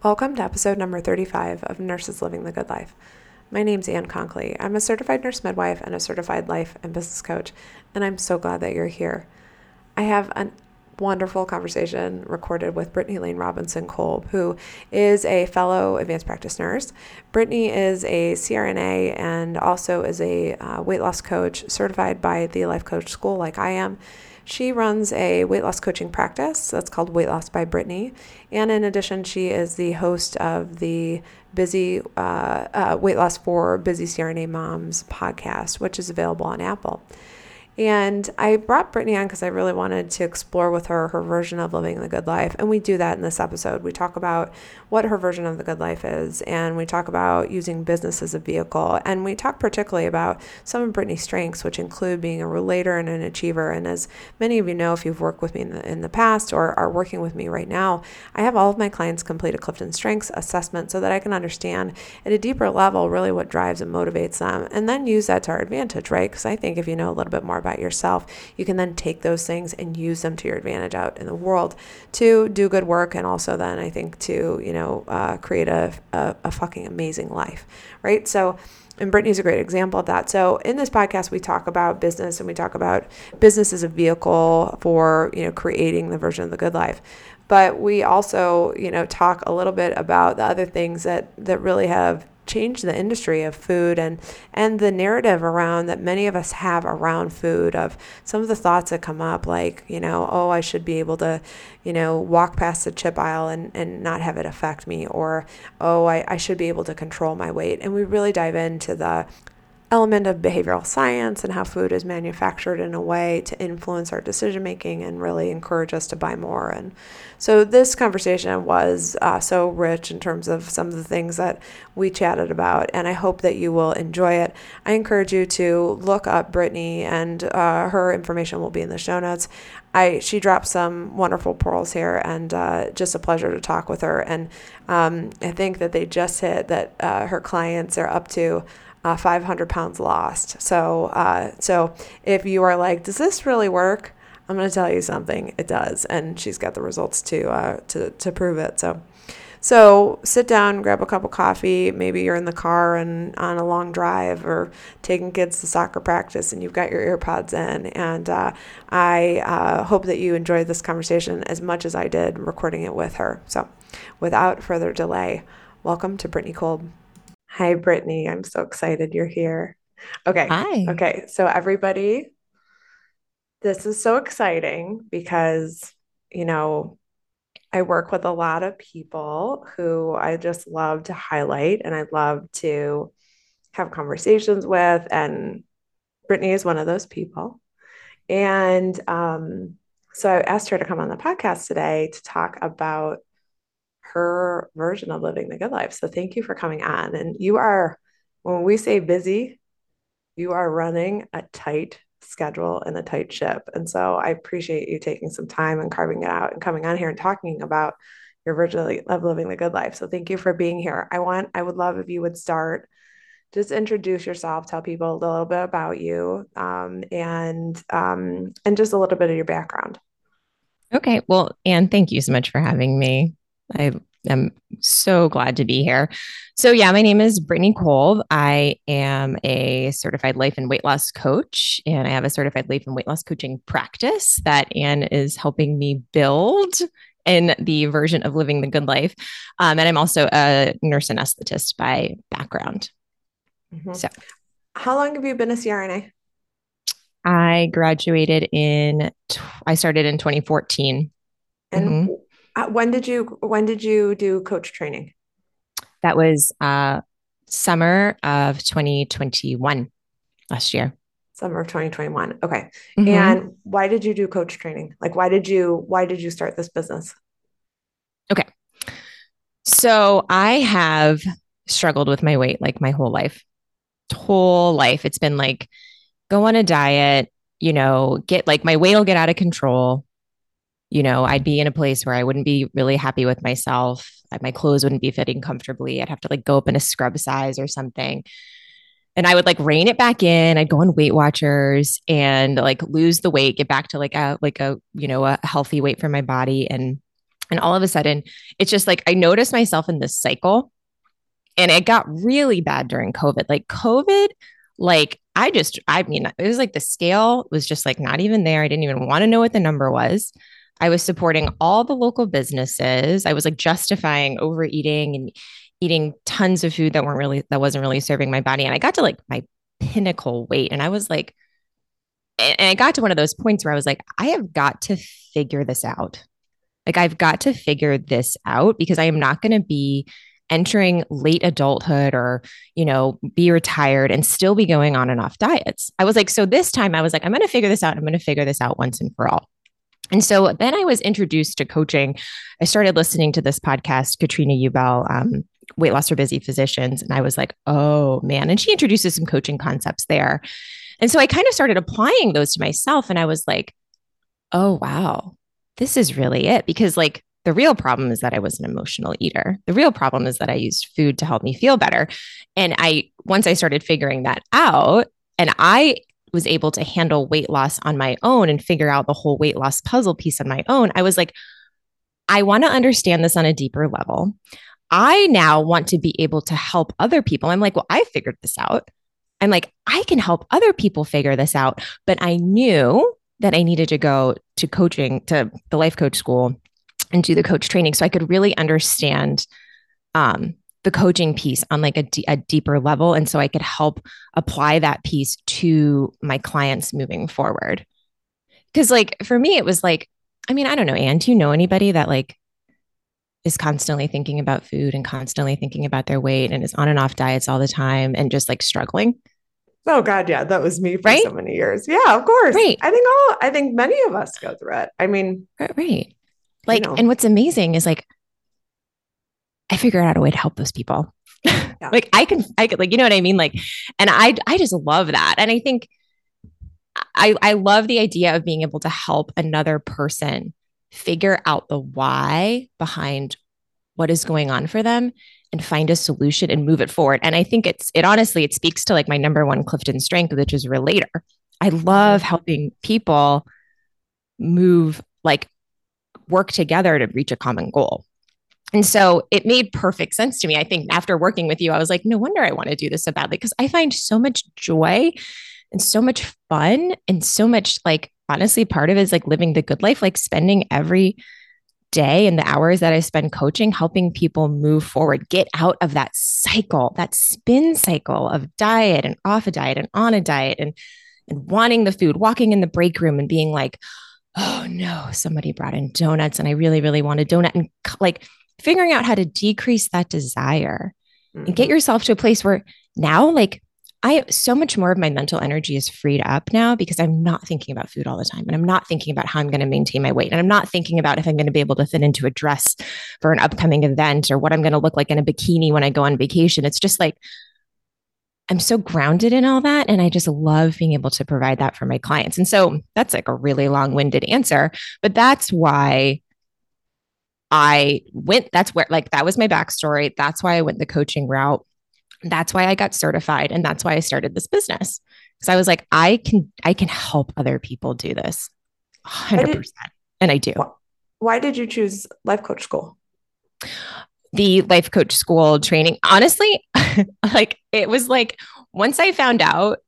Welcome to episode number 35 of Nurses Living the Good Life. My name's Ann Conkley. I'm a certified nurse midwife and a certified life and business coach, and I'm so glad that you're here. I have a wonderful conversation recorded with Brittany Lane Robinson Kolb, who is a fellow advanced practice nurse. Brittany is a CRNA and also is a uh, weight loss coach certified by the Life Coach School, like I am. She runs a weight loss coaching practice that's called Weight Loss by Brittany. And in addition, she is the host of the Busy uh, uh, Weight Loss for Busy CRNA Moms podcast, which is available on Apple. And I brought Brittany on because I really wanted to explore with her her version of living the good life. And we do that in this episode. We talk about what her version of the good life is, and we talk about using business as a vehicle. And we talk particularly about some of Brittany's strengths, which include being a relator and an achiever. And as many of you know, if you've worked with me in the, in the past or are working with me right now, I have all of my clients complete a Clifton Strengths assessment so that I can understand at a deeper level really what drives and motivates them, and then use that to our advantage, right? Because I think if you know a little bit more about about yourself, you can then take those things and use them to your advantage out in the world to do good work and also then I think to, you know, uh, create a, a, a fucking amazing life, right? So, and Brittany's a great example of that. So in this podcast, we talk about business and we talk about business as a vehicle for, you know, creating the version of the good life. But we also, you know, talk a little bit about the other things that that really have changed the industry of food and and the narrative around that many of us have around food of some of the thoughts that come up like you know oh i should be able to you know walk past the chip aisle and, and not have it affect me or oh I, I should be able to control my weight. And we really dive into the element of behavioral science and how food is manufactured in a way to influence our decision making and really encourage us to buy more. And so this conversation was uh, so rich in terms of some of the things that we chatted about, and I hope that you will enjoy it. I encourage you to look up Brittany, and uh, her information will be in the show notes. I she dropped some wonderful pearls here, and uh, just a pleasure to talk with her. And um, I think that they just hit that uh, her clients are up to uh, 500 pounds lost. So, uh, so if you are like, does this really work? I'm going to tell you something. It does, and she's got the results to uh, to to prove it. So, so sit down, grab a cup of coffee. Maybe you're in the car and on a long drive, or taking kids to soccer practice, and you've got your earpods in. And uh, I uh, hope that you enjoyed this conversation as much as I did recording it with her. So, without further delay, welcome to Brittany Kolb. Hi, Brittany. I'm so excited you're here. Okay. Hi. Okay. So, everybody, this is so exciting because, you know, I work with a lot of people who I just love to highlight and I love to have conversations with. And Brittany is one of those people. And um, so I asked her to come on the podcast today to talk about her version of living the good life. So thank you for coming on. And you are, when we say busy, you are running a tight schedule and a tight ship. And so I appreciate you taking some time and carving it out and coming on here and talking about your version of living the good life. So thank you for being here. I want, I would love if you would start just introduce yourself, tell people a little bit about you, um, and um, and just a little bit of your background. Okay. Well, Anne, thank you so much for having me. I am so glad to be here. So, yeah, my name is Brittany Kolb. I am a certified life and weight loss coach, and I have a certified life and weight loss coaching practice that Anne is helping me build in the version of living the good life. Um, and I'm also a nurse anesthetist by background. Mm-hmm. So, how long have you been a CRNA? I graduated in, I started in 2014. And mm-hmm. Uh, when did you when did you do coach training? That was uh, summer of 2021 last year. Summer of 2021. Okay. Mm-hmm. And why did you do coach training? Like why did you why did you start this business? Okay. So I have struggled with my weight like my whole life. Whole life. It's been like go on a diet, you know, get like my weight will get out of control you know, I'd be in a place where I wouldn't be really happy with myself. My clothes wouldn't be fitting comfortably. I'd have to like go up in a scrub size or something. And I would like rein it back in. I'd go on Weight Watchers and like lose the weight, get back to like a like a, you know, a healthy weight for my body. And And all of a sudden, it's just like I noticed myself in this cycle. And it got really bad during COVID. Like, COVID, like, I just, I mean, it was like the scale was just like not even there. I didn't even want to know what the number was. I was supporting all the local businesses. I was like justifying overeating and eating tons of food that weren't really, that wasn't really serving my body. And I got to like my pinnacle weight. And I was like, and I got to one of those points where I was like, I have got to figure this out. Like, I've got to figure this out because I am not going to be entering late adulthood or, you know, be retired and still be going on and off diets. I was like, so this time I was like, I'm going to figure this out. I'm going to figure this out once and for all. And so then I was introduced to coaching. I started listening to this podcast, Katrina Ubel, um, Weight Loss for Busy Physicians. And I was like, oh man. And she introduces some coaching concepts there. And so I kind of started applying those to myself. And I was like, oh, wow, this is really it. Because like the real problem is that I was an emotional eater. The real problem is that I used food to help me feel better. And I, once I started figuring that out, and I was able to handle weight loss on my own and figure out the whole weight loss puzzle piece on my own, I was like, I want to understand this on a deeper level. I now want to be able to help other people. I'm like, well, I figured this out. I'm like, I can help other people figure this out. But I knew that I needed to go to coaching, to the life coach school and do the coach training so I could really understand um, the coaching piece on like a, d- a deeper level. And so I could help apply that piece to my clients moving forward. Cause like for me, it was like, I mean, I don't know, Anne, do you know anybody that like is constantly thinking about food and constantly thinking about their weight and is on and off diets all the time and just like struggling? Oh God, yeah, that was me for right? so many years. Yeah, of course. Right. I think all I think many of us go through it. I mean, right. right. Like, you know. and what's amazing is like I figured out a way to help those people. Yeah. like I can, I could like, you know what I mean? Like, and I, I just love that. And I think I, I love the idea of being able to help another person figure out the why behind what is going on for them and find a solution and move it forward. And I think it's, it honestly, it speaks to like my number one Clifton strength, which is relator. I love mm-hmm. helping people move, like work together to reach a common goal. And so it made perfect sense to me. I think after working with you, I was like, no wonder I want to do this so badly because I find so much joy and so much fun and so much like honestly part of it is like living the good life, like spending every day and the hours that I spend coaching, helping people move forward, get out of that cycle, that spin cycle of diet and off a diet and on a diet and and wanting the food, walking in the break room and being like, oh no, somebody brought in donuts and I really, really want a donut. And like figuring out how to decrease that desire mm-hmm. and get mm-hmm. yourself to a place where now, like, I so much more of my mental energy is freed up now because I'm not thinking about food all the time and I'm not thinking about how I'm going to maintain my weight and I'm not thinking about if I'm going to be able to fit into a dress for an upcoming event or what I'm going to look like in a bikini when I go on vacation. It's just like I'm so grounded in all that and I just love being able to provide that for my clients. And so that's like a really long-winded answer, but that's why I went, that's where, like, that was my backstory. That's why I went the coaching route. That's why I got certified. And that's why I started this business. Because I was like, I can, I can help other people do this 100%. Did, and I do. Why did you choose life coach school? The life coach school training, honestly, like, it was like, once I found out,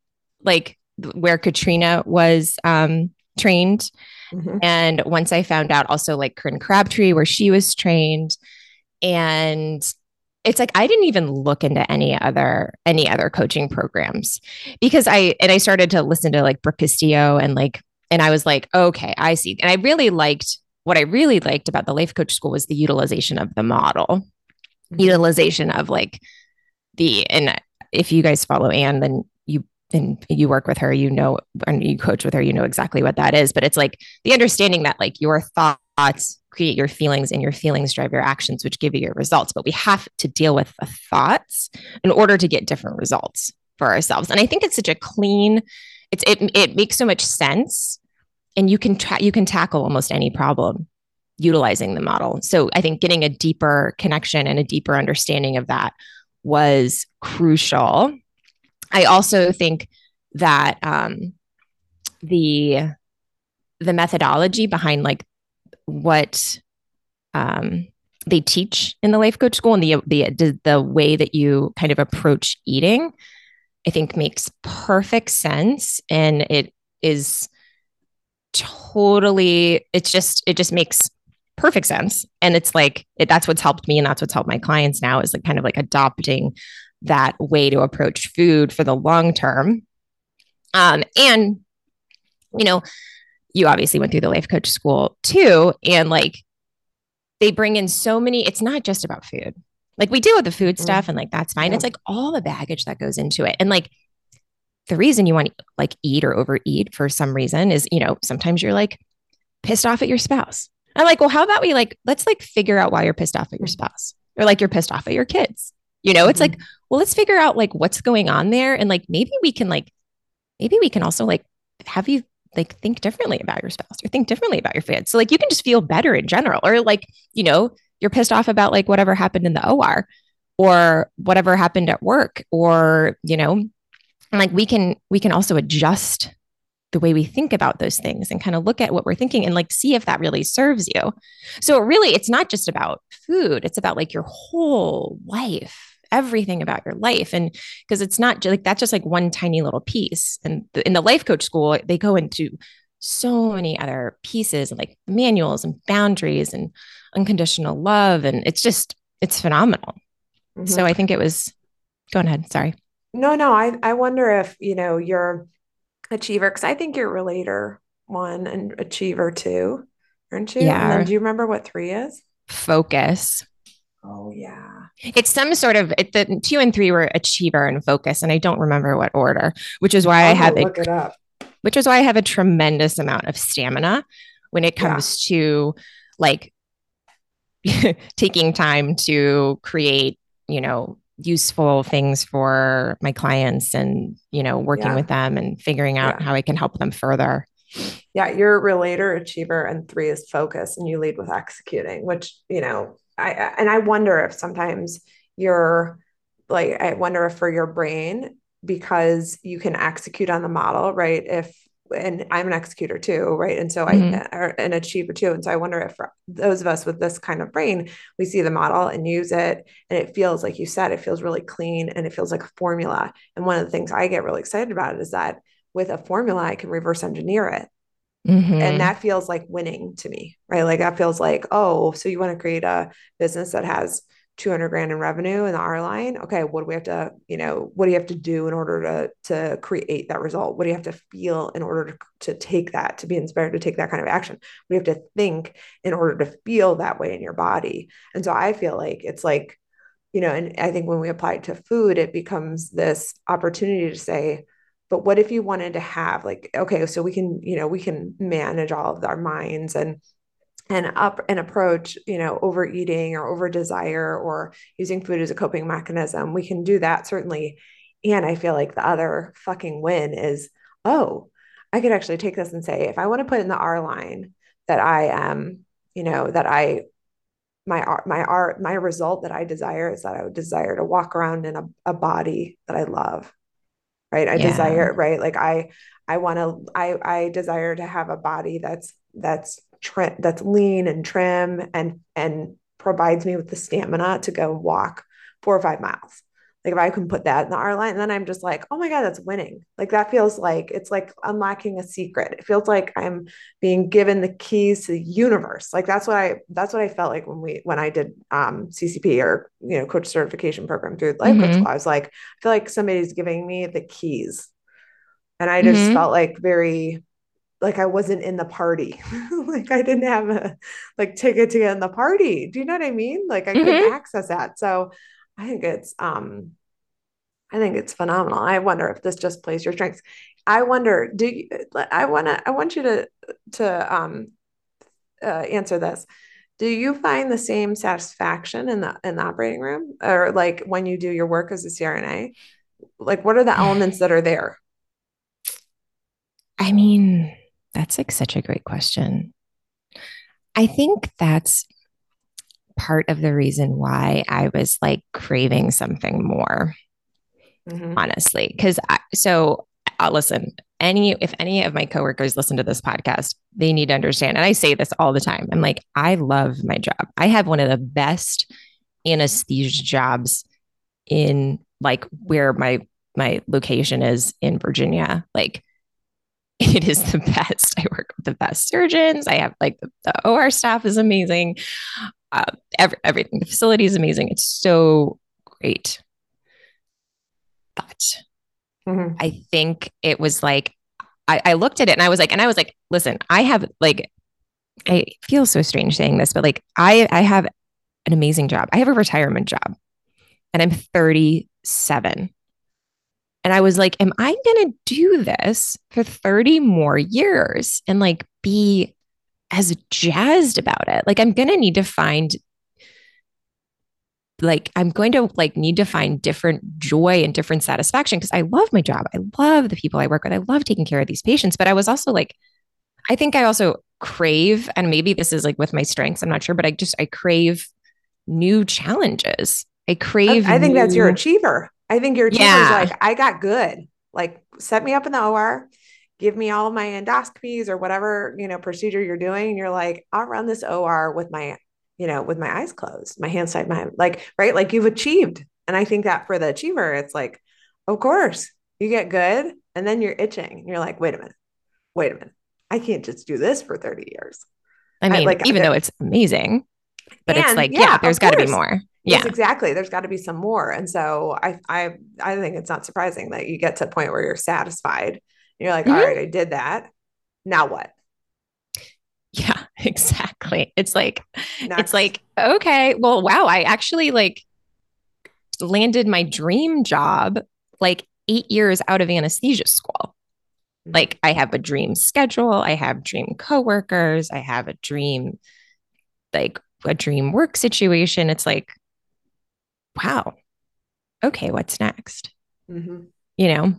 like, where Katrina was um, trained, Mm-hmm. And once I found out also like Corinne Crabtree, where she was trained, and it's like I didn't even look into any other any other coaching programs because I and I started to listen to like Brooke Castillo and like and I was like, okay, I see. And I really liked what I really liked about the life coach school was the utilization of the model, mm-hmm. utilization of like the and if you guys follow Anne, then and you work with her, you know, and you coach with her, you know exactly what that is. But it's like the understanding that like your thoughts create your feelings and your feelings drive your actions, which give you your results. But we have to deal with the thoughts in order to get different results for ourselves. And I think it's such a clean, it's it it makes so much sense. And you can try you can tackle almost any problem utilizing the model. So I think getting a deeper connection and a deeper understanding of that was crucial I also think that um, the the methodology behind like what um, they teach in the life coach school and the, the the way that you kind of approach eating i think makes perfect sense and it is totally it's just it just makes perfect sense. And it's like it, that's what's helped me and that's what's helped my clients now is like kind of like adopting that way to approach food for the long term. Um and you know you obviously went through the life coach school too and like they bring in so many it's not just about food. Like we deal with the food mm-hmm. stuff and like that's fine. It's like all the baggage that goes into it. And like the reason you want to like eat or overeat for some reason is you know sometimes you're like pissed off at your spouse. I'm like well how about we like let's like figure out why you're pissed off at your mm-hmm. spouse or like you're pissed off at your kids. You know mm-hmm. it's like well let's figure out like what's going on there and like maybe we can like maybe we can also like have you like think differently about your spouse or think differently about your kids. So like you can just feel better in general, or like, you know, you're pissed off about like whatever happened in the OR or whatever happened at work, or, you know, like we can, we can also adjust the way we think about those things and kind of look at what we're thinking and like see if that really serves you. So really it's not just about food, it's about like your whole life everything about your life. And because it's not like that's just like one tiny little piece. And the, in the life coach school, they go into so many other pieces like manuals and boundaries and unconditional love. And it's just, it's phenomenal. Mm-hmm. So I think it was, go ahead. Sorry. No, no. I, I wonder if, you know, you're achiever, because I think you're relator one and achiever two, aren't you? Yeah. Do you remember what three is? Focus. Oh yeah. It's some sort of it, the two and three were achiever and focus, and I don't remember what order, which is why I'll I have a, it up. Which is why I have a tremendous amount of stamina when it comes yeah. to like taking time to create, you know, useful things for my clients and, you know, working yeah. with them and figuring out yeah. how I can help them further. Yeah, you're a relator, achiever, and three is focus, and you lead with executing, which, you know, I and I wonder if sometimes you're like I wonder if for your brain because you can execute on the model, right? If and I'm an executor too, right? And so mm-hmm. I are an achiever too. And so I wonder if those of us with this kind of brain, we see the model and use it, and it feels like you said, it feels really clean and it feels like a formula. And one of the things I get really excited about is that with a formula, I can reverse engineer it. Mm-hmm. And that feels like winning to me, right? Like that feels like, oh, so you want to create a business that has 200 grand in revenue in the R line. Okay, what do we have to, you know, what do you have to do in order to to create that result? What do you have to feel in order to, to take that, to be inspired to take that kind of action? We have to think in order to feel that way in your body. And so I feel like it's like, you know, and I think when we apply it to food, it becomes this opportunity to say, but what if you wanted to have like okay so we can you know we can manage all of our minds and and up and approach you know overeating or over desire or using food as a coping mechanism we can do that certainly. And i feel like the other fucking win is oh i could actually take this and say if i want to put in the r line that i am you know that i my art my art my result that i desire is that i would desire to walk around in a, a body that i love right? I yeah. desire right? Like i i want to i i desire to have a body that's that's trim that's lean and trim and and provides me with the stamina to go walk four or five miles like if I can put that in the R line, then I'm just like, oh my God, that's winning. Like that feels like it's like unlocking a secret. It feels like I'm being given the keys to the universe. Like that's what I that's what I felt like when we when I did um CCP or you know coach certification program through life mm-hmm. coach. I was like, I feel like somebody's giving me the keys. And I just mm-hmm. felt like very like I wasn't in the party. like I didn't have a like ticket to get in the party. Do you know what I mean? Like I mm-hmm. couldn't access that. So I think it's um I think it's phenomenal. I wonder if this just plays your strengths. I wonder, do you, I want to I want you to to um uh, answer this. Do you find the same satisfaction in the in the operating room or like when you do your work as a CRNA? Like what are the elements that are there? I mean, that's like such a great question. I think that's part of the reason why I was like craving something more, mm-hmm. honestly. Cause I, so uh, listen, any if any of my coworkers listen to this podcast, they need to understand. And I say this all the time. I'm like, I love my job. I have one of the best anesthesia jobs in like where my my location is in Virginia. Like it is the best. I work with the best surgeons. I have like the, the OR staff is amazing. Uh, every, everything. The facility is amazing. It's so great. But mm-hmm. I think it was like, I, I looked at it and I was like, and I was like, listen, I have like, I feel so strange saying this, but like, I, I have an amazing job. I have a retirement job and I'm 37. And I was like, am I going to do this for 30 more years and like be as jazzed about it? Like, I'm going to need to find like i'm going to like need to find different joy and different satisfaction because i love my job i love the people i work with i love taking care of these patients but i was also like i think i also crave and maybe this is like with my strengths i'm not sure but i just i crave new challenges i crave i, I think new... that's your achiever I think your team yeah. like, I got good. Like, set me up in the OR, give me all my endoscopies or whatever, you know, procedure you're doing. And you're like, I'll run this OR with my, you know, with my eyes closed, my hands side my like, right? Like you've achieved. And I think that for the achiever, it's like, of course, you get good. And then you're itching. And you're like, wait a minute, wait a minute. I can't just do this for 30 years. I mean, I, like, even though it's amazing, but and, it's like, yeah, yeah there's got to be more. Yeah, yes, exactly. There's got to be some more. And so I, I, I think it's not surprising that you get to a point where you're satisfied. You're like, mm-hmm. All right, I did that. Now what? Yeah, exactly. It's like, Next. it's like, okay, well, wow, I actually like landed my dream job like eight years out of anesthesia school. Mm-hmm. Like I have a dream schedule, I have dream coworkers, I have a dream, like a dream work situation. It's like, wow, okay, what's next? Mm-hmm. You know?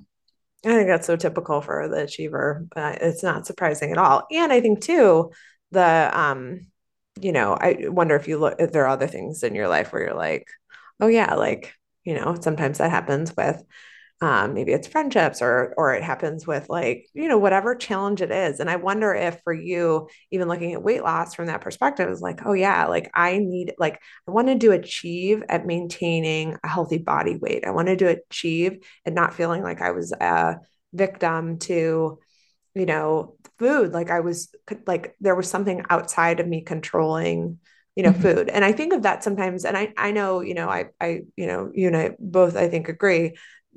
I think that's so typical for the achiever. but it's not surprising at all. And I think too, the um, you know, I wonder if you look if there are other things in your life where you're like, oh yeah, like, you know, sometimes that happens with um, maybe it's friendships or or it happens with like you know whatever challenge it is. And i wonder if for you even looking at weight loss from that perspective is like oh yeah like i need like i wanted to achieve at maintaining a healthy body weight. I wanted to achieve and not feeling like i was a victim to you know food. Like i was like there was something outside of me controlling you know mm-hmm. food. And i think of that sometimes. And i i know you know i i you know you and i both i think agree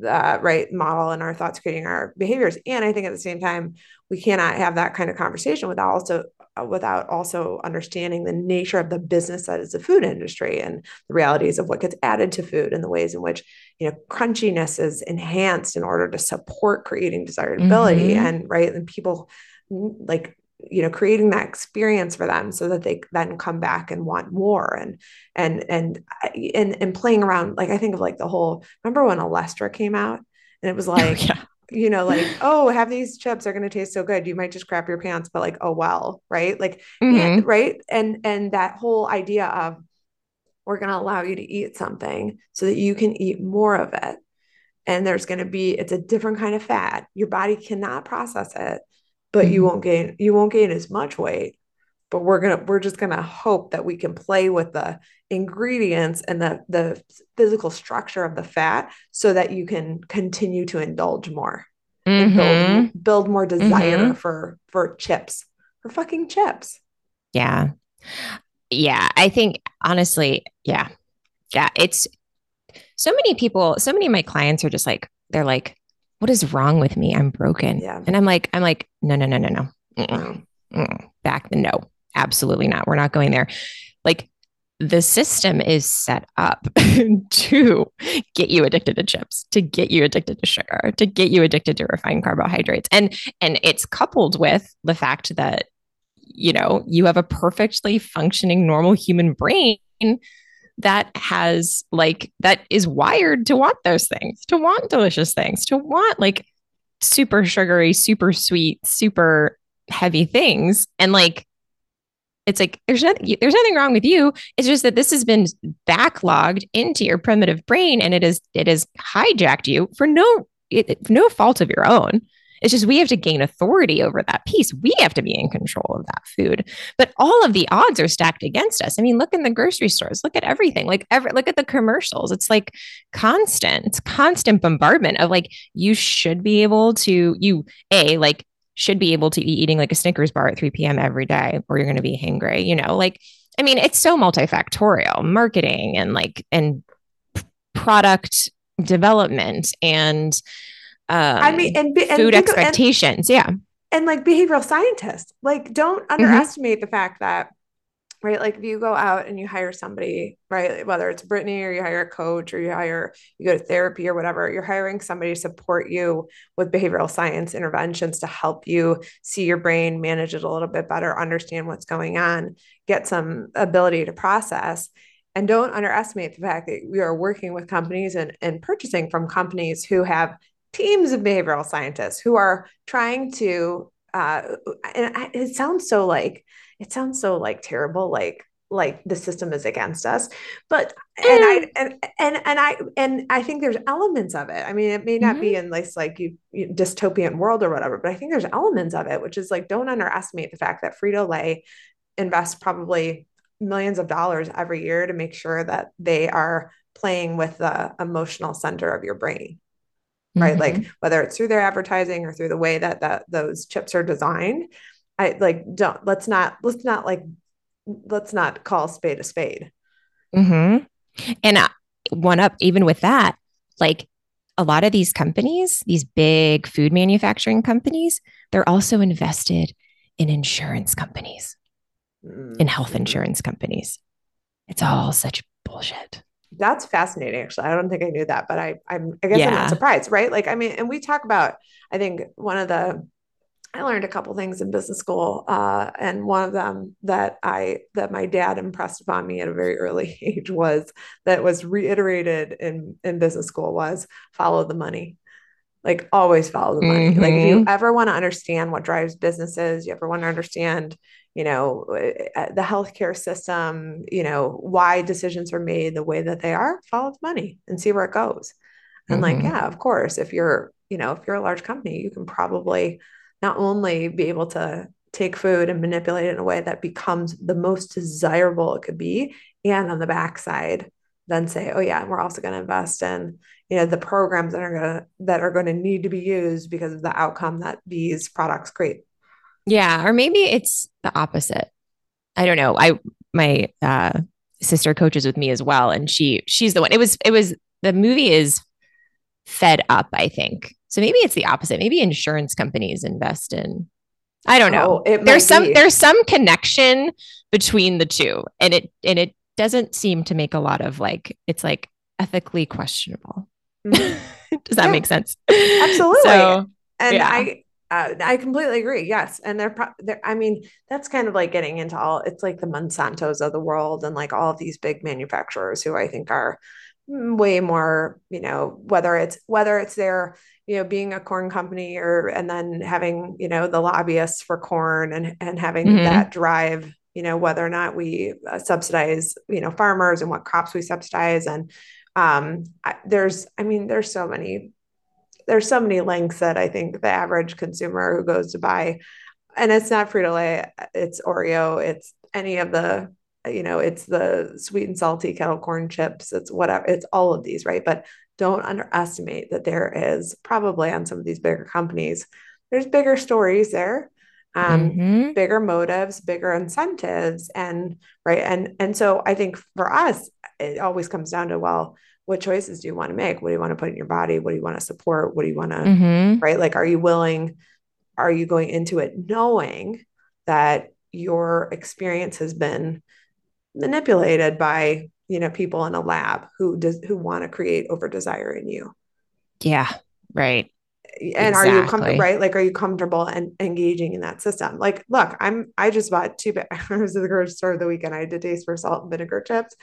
uh, right model and our thoughts creating our behaviors and i think at the same time we cannot have that kind of conversation without also without also understanding the nature of the business that is the food industry and the realities of what gets added to food and the ways in which you know crunchiness is enhanced in order to support creating desirability mm-hmm. and right and people like you know creating that experience for them so that they then come back and want more and and and and and playing around like i think of like the whole remember when Olestra came out? And it was oh, like yeah. you know like oh have these chips they're going to taste so good. You might just crap your pants but like oh well right? Like mm-hmm. and, right? And and that whole idea of we're going to allow you to eat something so that you can eat more of it. And there's going to be it's a different kind of fat. Your body cannot process it but you mm-hmm. won't gain you won't gain as much weight but we're gonna we're just gonna hope that we can play with the ingredients and the the physical structure of the fat so that you can continue to indulge more mm-hmm. and build, build more desire mm-hmm. for for chips for fucking chips yeah yeah i think honestly yeah yeah it's so many people so many of my clients are just like they're like what is wrong with me? I'm broken. Yeah. And I'm like, I'm like, no, no, no, no, no. Mm-mm. Mm-mm. Back. The no, absolutely not. We're not going there. Like the system is set up to get you addicted to chips, to get you addicted to sugar, to get you addicted to refined carbohydrates. And and it's coupled with the fact that you know, you have a perfectly functioning normal human brain that has like that is wired to want those things, to want delicious things, to want like super sugary, super sweet, super heavy things. And like it's like there's nothing there's nothing wrong with you. It's just that this has been backlogged into your primitive brain and it is it has hijacked you for no it, no fault of your own. It's just we have to gain authority over that piece. We have to be in control of that food. But all of the odds are stacked against us. I mean, look in the grocery stores, look at everything, like every look at the commercials. It's like constant, it's constant bombardment of like you should be able to you a like should be able to be eating like a Snickers bar at 3 p.m. every day, or you're going to be hangry, you know, like I mean, it's so multifactorial marketing and like, and product development and, um, I mean, and, and food expectations. Yeah. And like behavioral scientists, like don't mm-hmm. underestimate mm-hmm. the fact that right? Like if you go out and you hire somebody, right? Whether it's Brittany or you hire a coach or you hire, you go to therapy or whatever, you're hiring somebody to support you with behavioral science interventions to help you see your brain, manage it a little bit better, understand what's going on, get some ability to process. And don't underestimate the fact that we are working with companies and, and purchasing from companies who have teams of behavioral scientists who are trying to uh, and it sounds so like it sounds so like terrible like like the system is against us but and i mm. and and and i and i think there's elements of it i mean it may not mm-hmm. be in this like you, you, dystopian world or whatever but i think there's elements of it which is like don't underestimate the fact that frito-lay invests probably millions of dollars every year to make sure that they are playing with the emotional center of your brain right mm-hmm. like whether it's through their advertising or through the way that that those chips are designed I like don't let's not let's not like let's not call spade a spade. Mm-hmm. And uh, one up even with that, like a lot of these companies, these big food manufacturing companies, they're also invested in insurance companies, mm-hmm. in health mm-hmm. insurance companies. It's all such bullshit. That's fascinating. Actually, I don't think I knew that, but I, I'm, I guess yeah. I'm not surprised, right? Like, I mean, and we talk about, I think one of the I learned a couple things in business school, uh, and one of them that I that my dad impressed upon me at a very early age was that was reiterated in in business school was follow the money, like always follow the money. Mm-hmm. Like if you mm-hmm. ever want to understand what drives businesses, you ever want to understand, you know, uh, the healthcare system, you know, why decisions are made the way that they are, follow the money and see where it goes. And mm-hmm. like, yeah, of course, if you're, you know, if you're a large company, you can probably not only be able to take food and manipulate it in a way that becomes the most desirable it could be and on the backside then say oh yeah and we're also going to invest in you know the programs that are going to that are going to need to be used because of the outcome that these products create yeah or maybe it's the opposite i don't know i my uh, sister coaches with me as well and she she's the one it was it was the movie is fed up i think so maybe it's the opposite. Maybe insurance companies invest in I don't know. Oh, there's some be. there's some connection between the two and it and it doesn't seem to make a lot of like it's like ethically questionable. Mm-hmm. Does that yeah. make sense? Absolutely. So, and yeah. I uh, I completely agree. Yes, and they're, pro- they're. I mean, that's kind of like getting into all. It's like the Monsantos of the world, and like all of these big manufacturers who I think are way more. You know, whether it's whether it's their you know being a corn company or and then having you know the lobbyists for corn and and having mm-hmm. that drive you know whether or not we uh, subsidize you know farmers and what crops we subsidize and um, I, there's i mean there's so many there's so many links that i think the average consumer who goes to buy and it's not frito-lay it's oreo it's any of the you know it's the sweet and salty kettle corn chips it's whatever it's all of these right but don't underestimate that there is probably on some of these bigger companies, there's bigger stories there, um, mm-hmm. bigger motives, bigger incentives, and right. And and so I think for us, it always comes down to well, what choices do you want to make? What do you want to put in your body? What do you want to support? What do you want to mm-hmm. right? Like, are you willing? Are you going into it knowing that your experience has been manipulated by you know people in a lab who does who want to create over desire in you yeah right and exactly. are you comfortable right like are you comfortable and engaging in that system like look i'm i just bought two i was at the grocery store the weekend i had to taste for salt and vinegar chips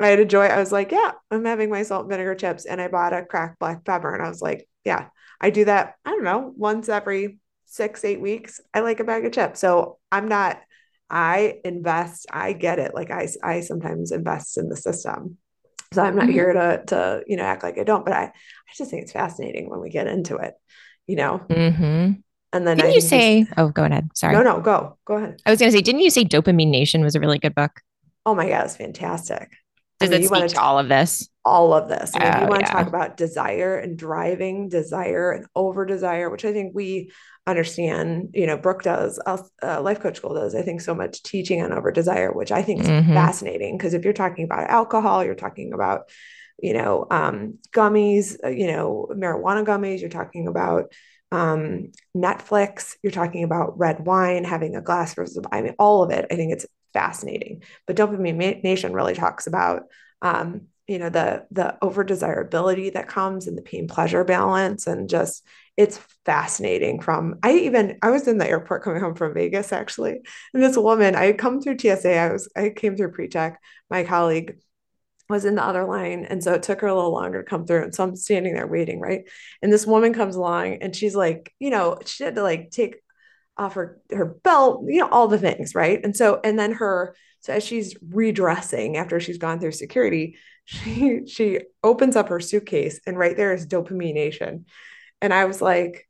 i had a joy i was like yeah i'm having my salt and vinegar chips and i bought a cracked black pepper and i was like yeah i do that i don't know once every six eight weeks i like a bag of chips so i'm not I invest, I get it. Like I, I sometimes invest in the system. So I'm not mm-hmm. here to, to, you know, act like I don't, but I, I just think it's fascinating when we get into it, you know. Mm-hmm. And then Didn't I you say? Oh, go ahead. Sorry. no, no, go, go ahead. I was going to say, didn't you say Dopamine Nation was a really good book? Oh my God, it's fantastic. Does I mean, it you speak wanna to all of this? all of this. I mean, you Oh, want to talk about desire and driving desire and over desire, which I think we understand. You know, Brooke does, uh, Life Coach School does, I think, so much teaching on over desire, which I think is Mhm. fascinating. Because if you're talking about alcohol, you're talking about, you know, um, gummies, uh, you know, marijuana gummies, you're talking about um, Netflix, you're talking about red wine, having a glass versus, I mean, all of it. I think it's fascinating. But Dopamine Nation really talks about um, you know the the over desirability that comes and the pain pleasure balance and just it's fascinating from i even i was in the airport coming home from vegas actually and this woman i had come through tsa i was i came through pre-check my colleague was in the other line and so it took her a little longer to come through and so i'm standing there waiting right and this woman comes along and she's like you know she had to like take off her her belt, you know, all the things, right? And so and then her so as she's redressing after she's gone through security, she she opens up her suitcase and right there is dopamine nation. And I was like,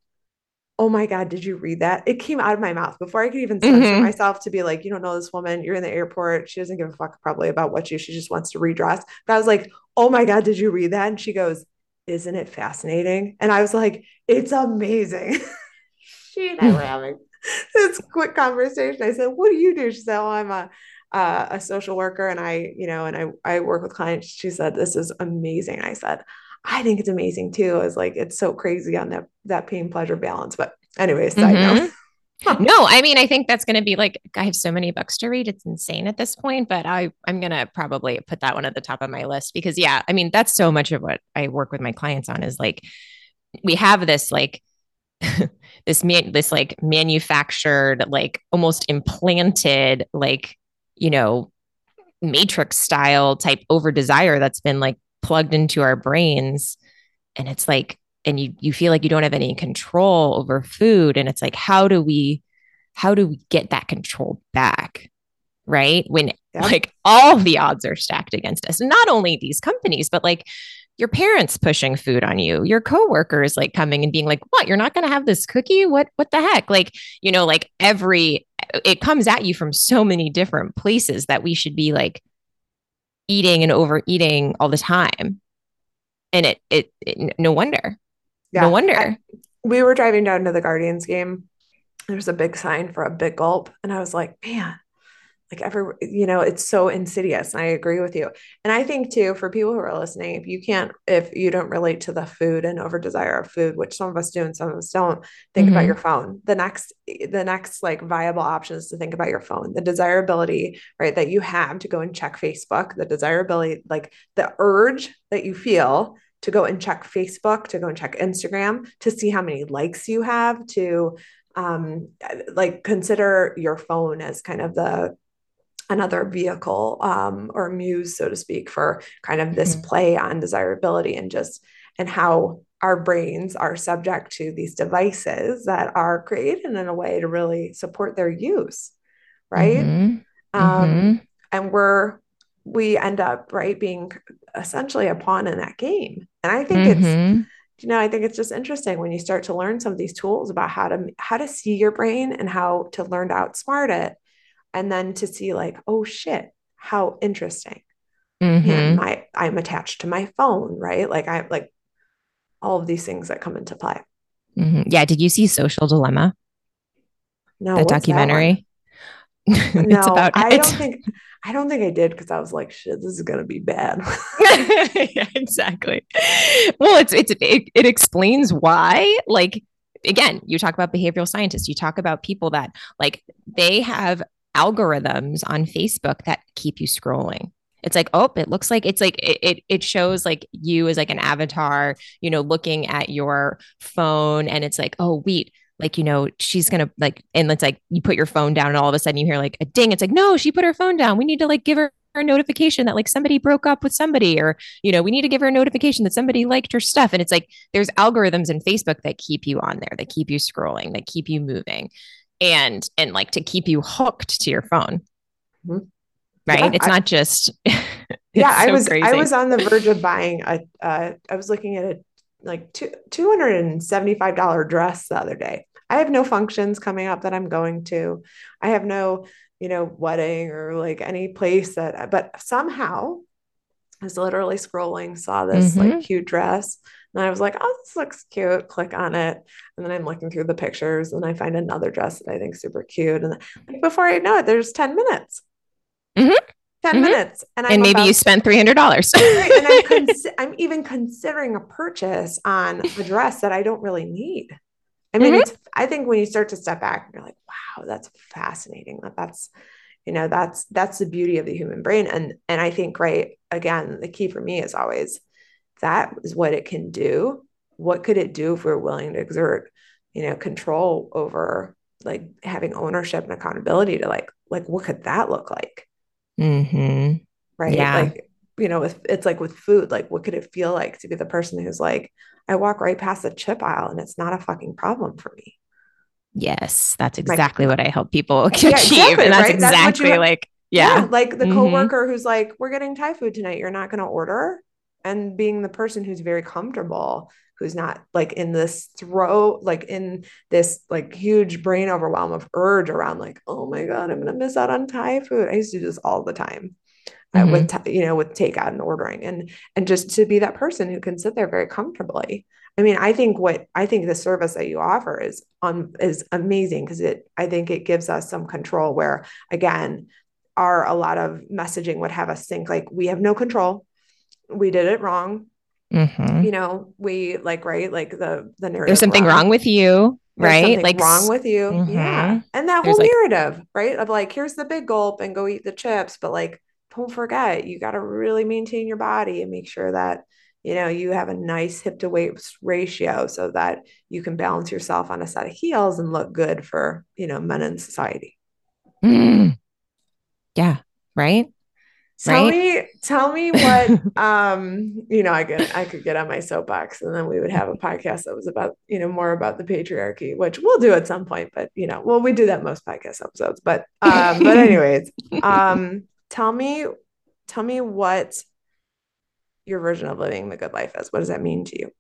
"Oh my god, did you read that?" It came out of my mouth before I could even censor Mhm. myself to be like, "You don't know this woman. You're in the airport. She doesn't give a fuck probably about what you. She just wants to redress." But I was like, "Oh my god, did you read that?" And she goes, "Isn't it fascinating?" And I was like, "It's amazing." she and I were having this quick conversation. I said, "What do you do?" She said, "Oh, I'm a uh, a social worker, and I, you know, and I I work with clients." She said, "This is amazing." I said, "I think it's amazing too." It's like it's so crazy on that that pain pleasure balance. But anyway, side note. Mhm. No, I mean, I think that's going to be like, I have so many books to read. It's insane at this point, but I, I'm going to probably put that one at the top of my list because, yeah, I mean, that's so much of what I work with my clients on is like, we have this like, this man, this like manufactured, like almost implanted, like, you know, matrix style type over desire that's been like plugged into our brains. And it's like, and you you feel like you don't have any control over food and it's like how do we how do we get that control back right when Yep. like all the odds are stacked against us not only these companies but like your parents pushing food on you your coworkers like coming and being like what you're not going to have this cookie what what the heck like you know like every it comes at you from so many different places that we should be like eating and overeating all the time and it it, it no wonder Yeah. no wonder I- we were driving down to the Guardians game. There's a big sign for a big gulp. And I was like, man, like every, you know, it's so insidious. And I agree with you. And I think too, for people who are listening, if you can't, if you don't relate to the food and over desire of food, which some of us do and some of us don't, think about Mhm. your phone. The next, the next like viable option is to think about your phone, the desirability, right, that you have to go and check Facebook, the desirability, like the urge that you feel to go and check Facebook, to go and check Instagram, to see how many likes you have, to um, like consider your phone as kind of the another vehicle um, or muse, so to speak, for kind of this Mhm. play on desirability and just and how our brains are subject to these devices that are created in a way to really support their use, right? Mhm. Um, Mhm. and we're we end up right being essentially a pawn in that game. And I think it's Mhm. you know, I think it's just interesting when you start to learn some of these tools about how to how to see your brain and how to learn to outsmart it, and then to see like, oh shit, how interesting. And Mhm. my I'm attached to my phone, right? Like I like all of these things that come into play. Mhm. Yeah. Did you see Social Dilemma, No, that that documentary? it's No, about I don't think I don't think I did because I was like, shit, this is gonna be bad. yeah, exactly. Well, it's it's it, it explains why. Like again, you talk about behavioral scientists. You talk about people that like they have algorithms on Facebook that keep you scrolling. It's like, oh, it looks like it's like it, it shows like you as like an avatar, you know, looking at your phone, and it's like, oh, wait, like you know, she's gonna like, and it's like you put your phone down, and all of a sudden you hear like a ding. It's like, no, she put her phone down. We need to like give her a notification that like somebody broke up with somebody, or you know, we need to give her a notification that somebody liked her stuff. And it's like there's algorithms in Facebook that keep you on there, that keep you scrolling, that keep you moving, and and like to keep you hooked to your phone. Mhm. Right? Yeah, it's I- not just yeah, it's I so was I was on the verge of buying a uh, I was looking at a like two, $275 dress the other day. I have no functions coming up that I'm going to. I have no, you know, wedding or like any place that, but somehow I was literally scrolling, saw this mm-hmm. like cute dress. And I was like, oh, this looks cute. Click on it. And then I'm looking through the pictures and I find another dress that I think super cute. And like, before I know it, there's 10 minutes. Mm-hmm. 10 mm-hmm. minutes. And, and maybe you spent $300. and I'm, cons- I'm, even considering a purchase on a dress that I don't really need. I mean, mm-hmm. it's, I think when you start to step back, you're like, wow, that's fascinating. That that's, you know, that's, that's the beauty of the human brain. And, and I think, right, again, the key for me is always that is what it can do. What could it do if we're willing to exert, you know, control over like having ownership and accountability to like, like, what could that look like? Mm-hmm. Right. Yeah. Like, you know, with, it's like with food, like what could it feel like to be the person who's like, I walk right past the chip aisle and it's not a fucking problem for me. Yes, that's exactly what I help people achieve. Exactly, and that's right? exactly that's like, yeah. yeah. Like the mm-hmm. coworker who's like, we're getting Thai food tonight. You're not going to order. And being the person who's very comfortable, who's not like in this throw, like in this like huge brain overwhelm of urge around like, oh my God, I'm going to miss out on Thai food. I used to do this all the time. Uh, mm-hmm. with you know with takeout and ordering and and just to be that person who can sit there very comfortably i mean i think what i think the service that you offer is on is amazing because it i think it gives us some control where again our a lot of messaging would have us think like we have no control we did it wrong. Mm-hmm. you know we like right like the the narrative there's something wrong, wrong with you right? like wrong with you. Mm-hmm. yeah. And that whole narrative right of like here's the big gulp and go eat the chips but like don't forget you got to really maintain your body and make sure that you know you have a nice hip to weight ratio so that you can balance yourself on a set of heels and look good for you know men in society. Mm. yeah right tell right? me tell me what um you know i could i could get on my soapbox and then we would have a podcast that was about you know more about the patriarchy which we'll do at some point but you know well we do that most podcast episodes but um but anyways um tell me tell me what your version of living the good life is what does that mean to you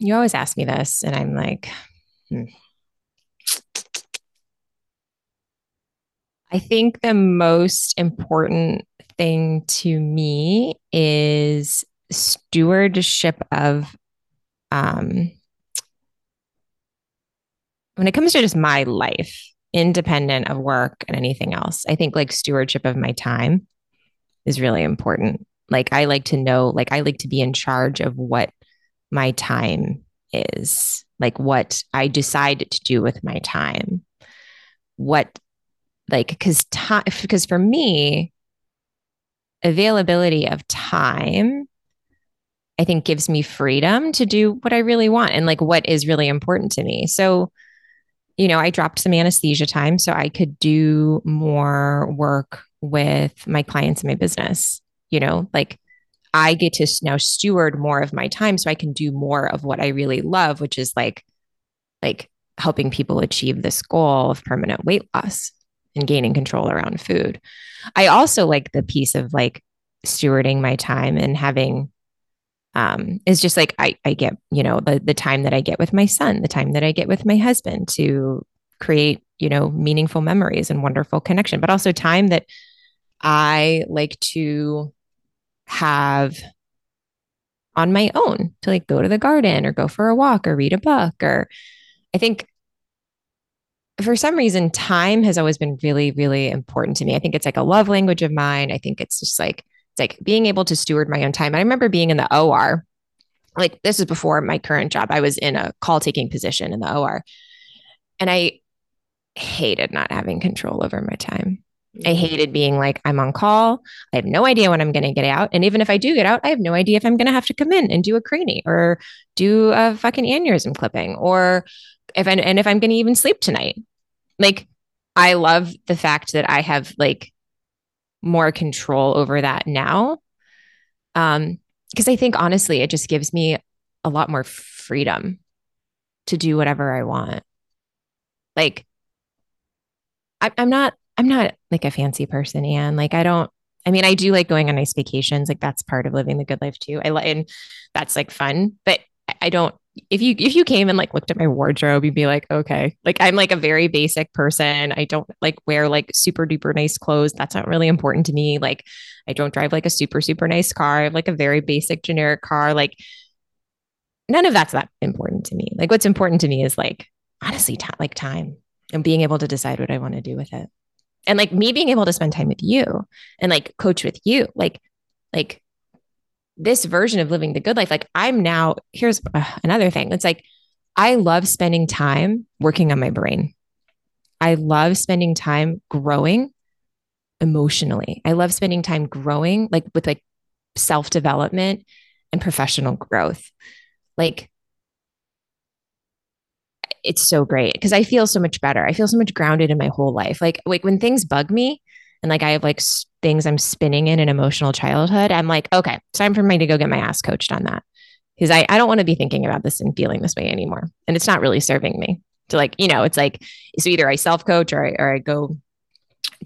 you always ask me this and i'm like hmm. I think the most important thing to me is stewardship of um when it comes to just my life independent of work and anything else. I think like stewardship of my time is really important. Like I like to know, like I like to be in charge of what my time is, like what I decide to do with my time. What like because time because for me availability of time I think gives me freedom to do what I really want and like what is really important to me. So you know, I dropped some anesthesia time so I could do more work with my clients and my business. You know, like I get to now steward more of my time so I can do more of what I really love, which is like like helping people achieve this goal of permanent weight loss and gaining control around food. I also like the piece of like stewarding my time and having um, is just like I, I get, you know, the the time that I get with my son, the time that I get with my husband to create, you know, meaningful memories and wonderful connection, but also time that I like to have on my own to like go to the garden or go for a walk or read a book or I think for some reason time has always been really really important to me. I think it's like a love language of mine. I think it's just like it's like being able to steward my own time. I remember being in the OR, like this is before my current job. I was in a call taking position in the OR. And I hated not having control over my time. I mm-hmm. hated being like, I'm on call. I have no idea when I'm going to get out. And even if I do get out, I have no idea if I'm going to have to come in and do a cranny or do a fucking aneurysm clipping or if I, and if I'm going to even sleep tonight. Like, I love the fact that I have like more control over that now. Um, because I think honestly, it just gives me a lot more freedom to do whatever I want. Like, I, I'm not, I'm not like a fancy person, Anne. Like, I don't, I mean, I do like going on nice vacations. Like that's part of living the good life too. I like, and that's like fun, but I don't, if you, if you came and like looked at my wardrobe, you'd be like, okay, like I'm like a very basic person. I don't like wear like super duper nice clothes. That's not really important to me. Like I don't drive like a super, super nice car. I have like a very basic generic car. Like none of that's that important to me. Like what's important to me is like honestly, t- like time and being able to decide what I want to do with it. And like me being able to spend time with you and like coach with you, like, like this version of living the good life. Like I'm now, here's uh, another thing. It's like, I love spending time working on my brain. I love spending time growing emotionally. I love spending time growing like with like self development and professional growth. Like it's so great because I feel so much better. I feel so much grounded in my whole life. Like like when things bug me and like I have like things I'm spinning in an emotional childhood, I'm like, okay, it's time for me to go get my ass coached on that. Because I, I don't want to be thinking about this and feeling this way anymore. And it's not really serving me to like, you know, it's like, so either I self coach or I, or I go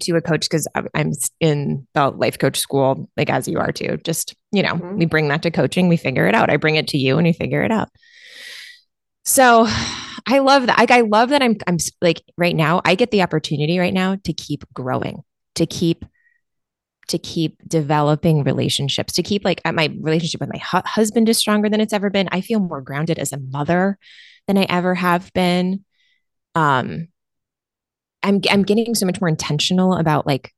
to a coach because I'm in the life coach school, like as you are too. Just, you know, mm-hmm. we bring that to coaching, we figure it out. I bring it to you and you figure it out. So I love that. Like, I love that I'm, I'm like right now, I get the opportunity right now to keep growing, to keep, to keep developing relationships, to keep like my relationship with my hu- husband is stronger than it's ever been. I feel more grounded as a mother than I ever have been. Um, I'm, I'm getting so much more intentional about like,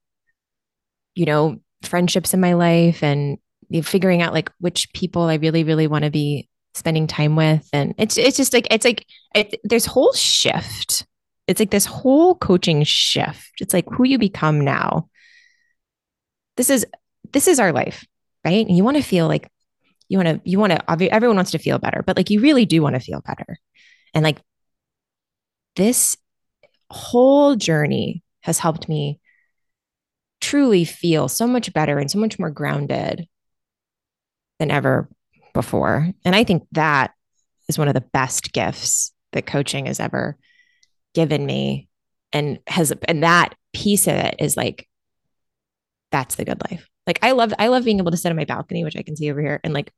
you know, friendships in my life and figuring out like which people I really, really want to be spending time with and it's it's just like it's like it, there's whole shift it's like this whole coaching shift. It's like who you become now. This is this is our life right? And you want to feel like you want to you want to everyone wants to feel better but like you really do want to feel better. And like this whole journey has helped me truly feel so much better and so much more grounded than ever before. And I think that is one of the best gifts that coaching has ever given me. And has, and that piece of it is like, that's the good life. Like I love, I love being able to sit on my balcony, which I can see over here and like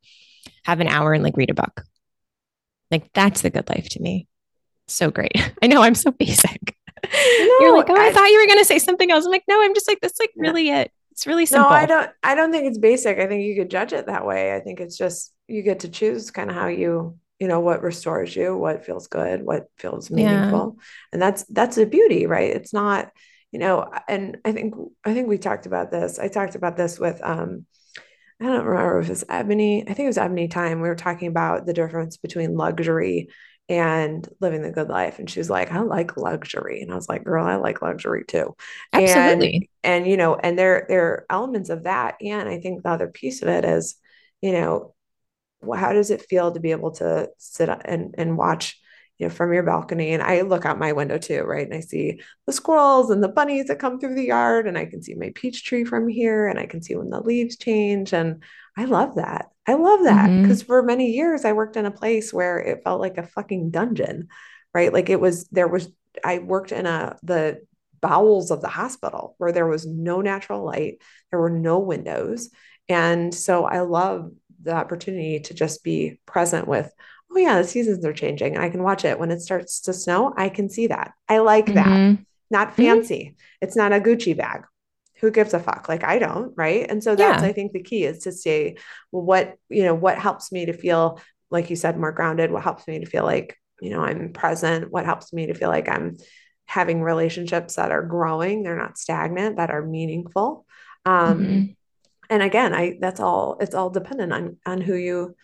have an hour and like read a book. Like that's the good life to me. So great. I know I'm so basic. No, You're like, oh, I, I, thought you were going to say something else. I'm like, no, I'm just like, that's like really it. It's really simple. No, I don't I don't think it's basic. I think you could judge it that way. I think it's just you get to choose kind of how you, you know, what restores you, what feels good, what feels meaningful. Yeah. And that's that's the beauty, right? It's not, you know, and I think I think we talked about this. I talked about this with um I don't remember if it was Ebony. I think it was Ebony time. We were talking about the difference between luxury and living the good life. And she was like, I like luxury. And I was like, girl, I like luxury too. Absolutely. And, and you know, and there, there are elements of that. And I think the other piece of it is, you know, how does it feel to be able to sit and, and watch, you know, from your balcony? And I look out my window too, right? And I see the squirrels and the bunnies that come through the yard. And I can see my peach tree from here. And I can see when the leaves change. And I love that. I love that because mm-hmm. for many years I worked in a place where it felt like a fucking dungeon, right? Like it was, there was, I worked in a, the bowels of the hospital where there was no natural light, there were no windows. And so I love the opportunity to just be present with, oh, yeah, the seasons are changing. And I can watch it when it starts to snow. I can see that. I like that. Mm-hmm. Not mm-hmm. fancy. Mm-hmm. It's not a Gucci bag who gives a fuck like i don't right and so that's yeah. i think the key is to say well what you know what helps me to feel like you said more grounded what helps me to feel like you know i'm present what helps me to feel like i'm having relationships that are growing they're not stagnant that are meaningful um mm-hmm. And again i that's all it's all dependent on on who you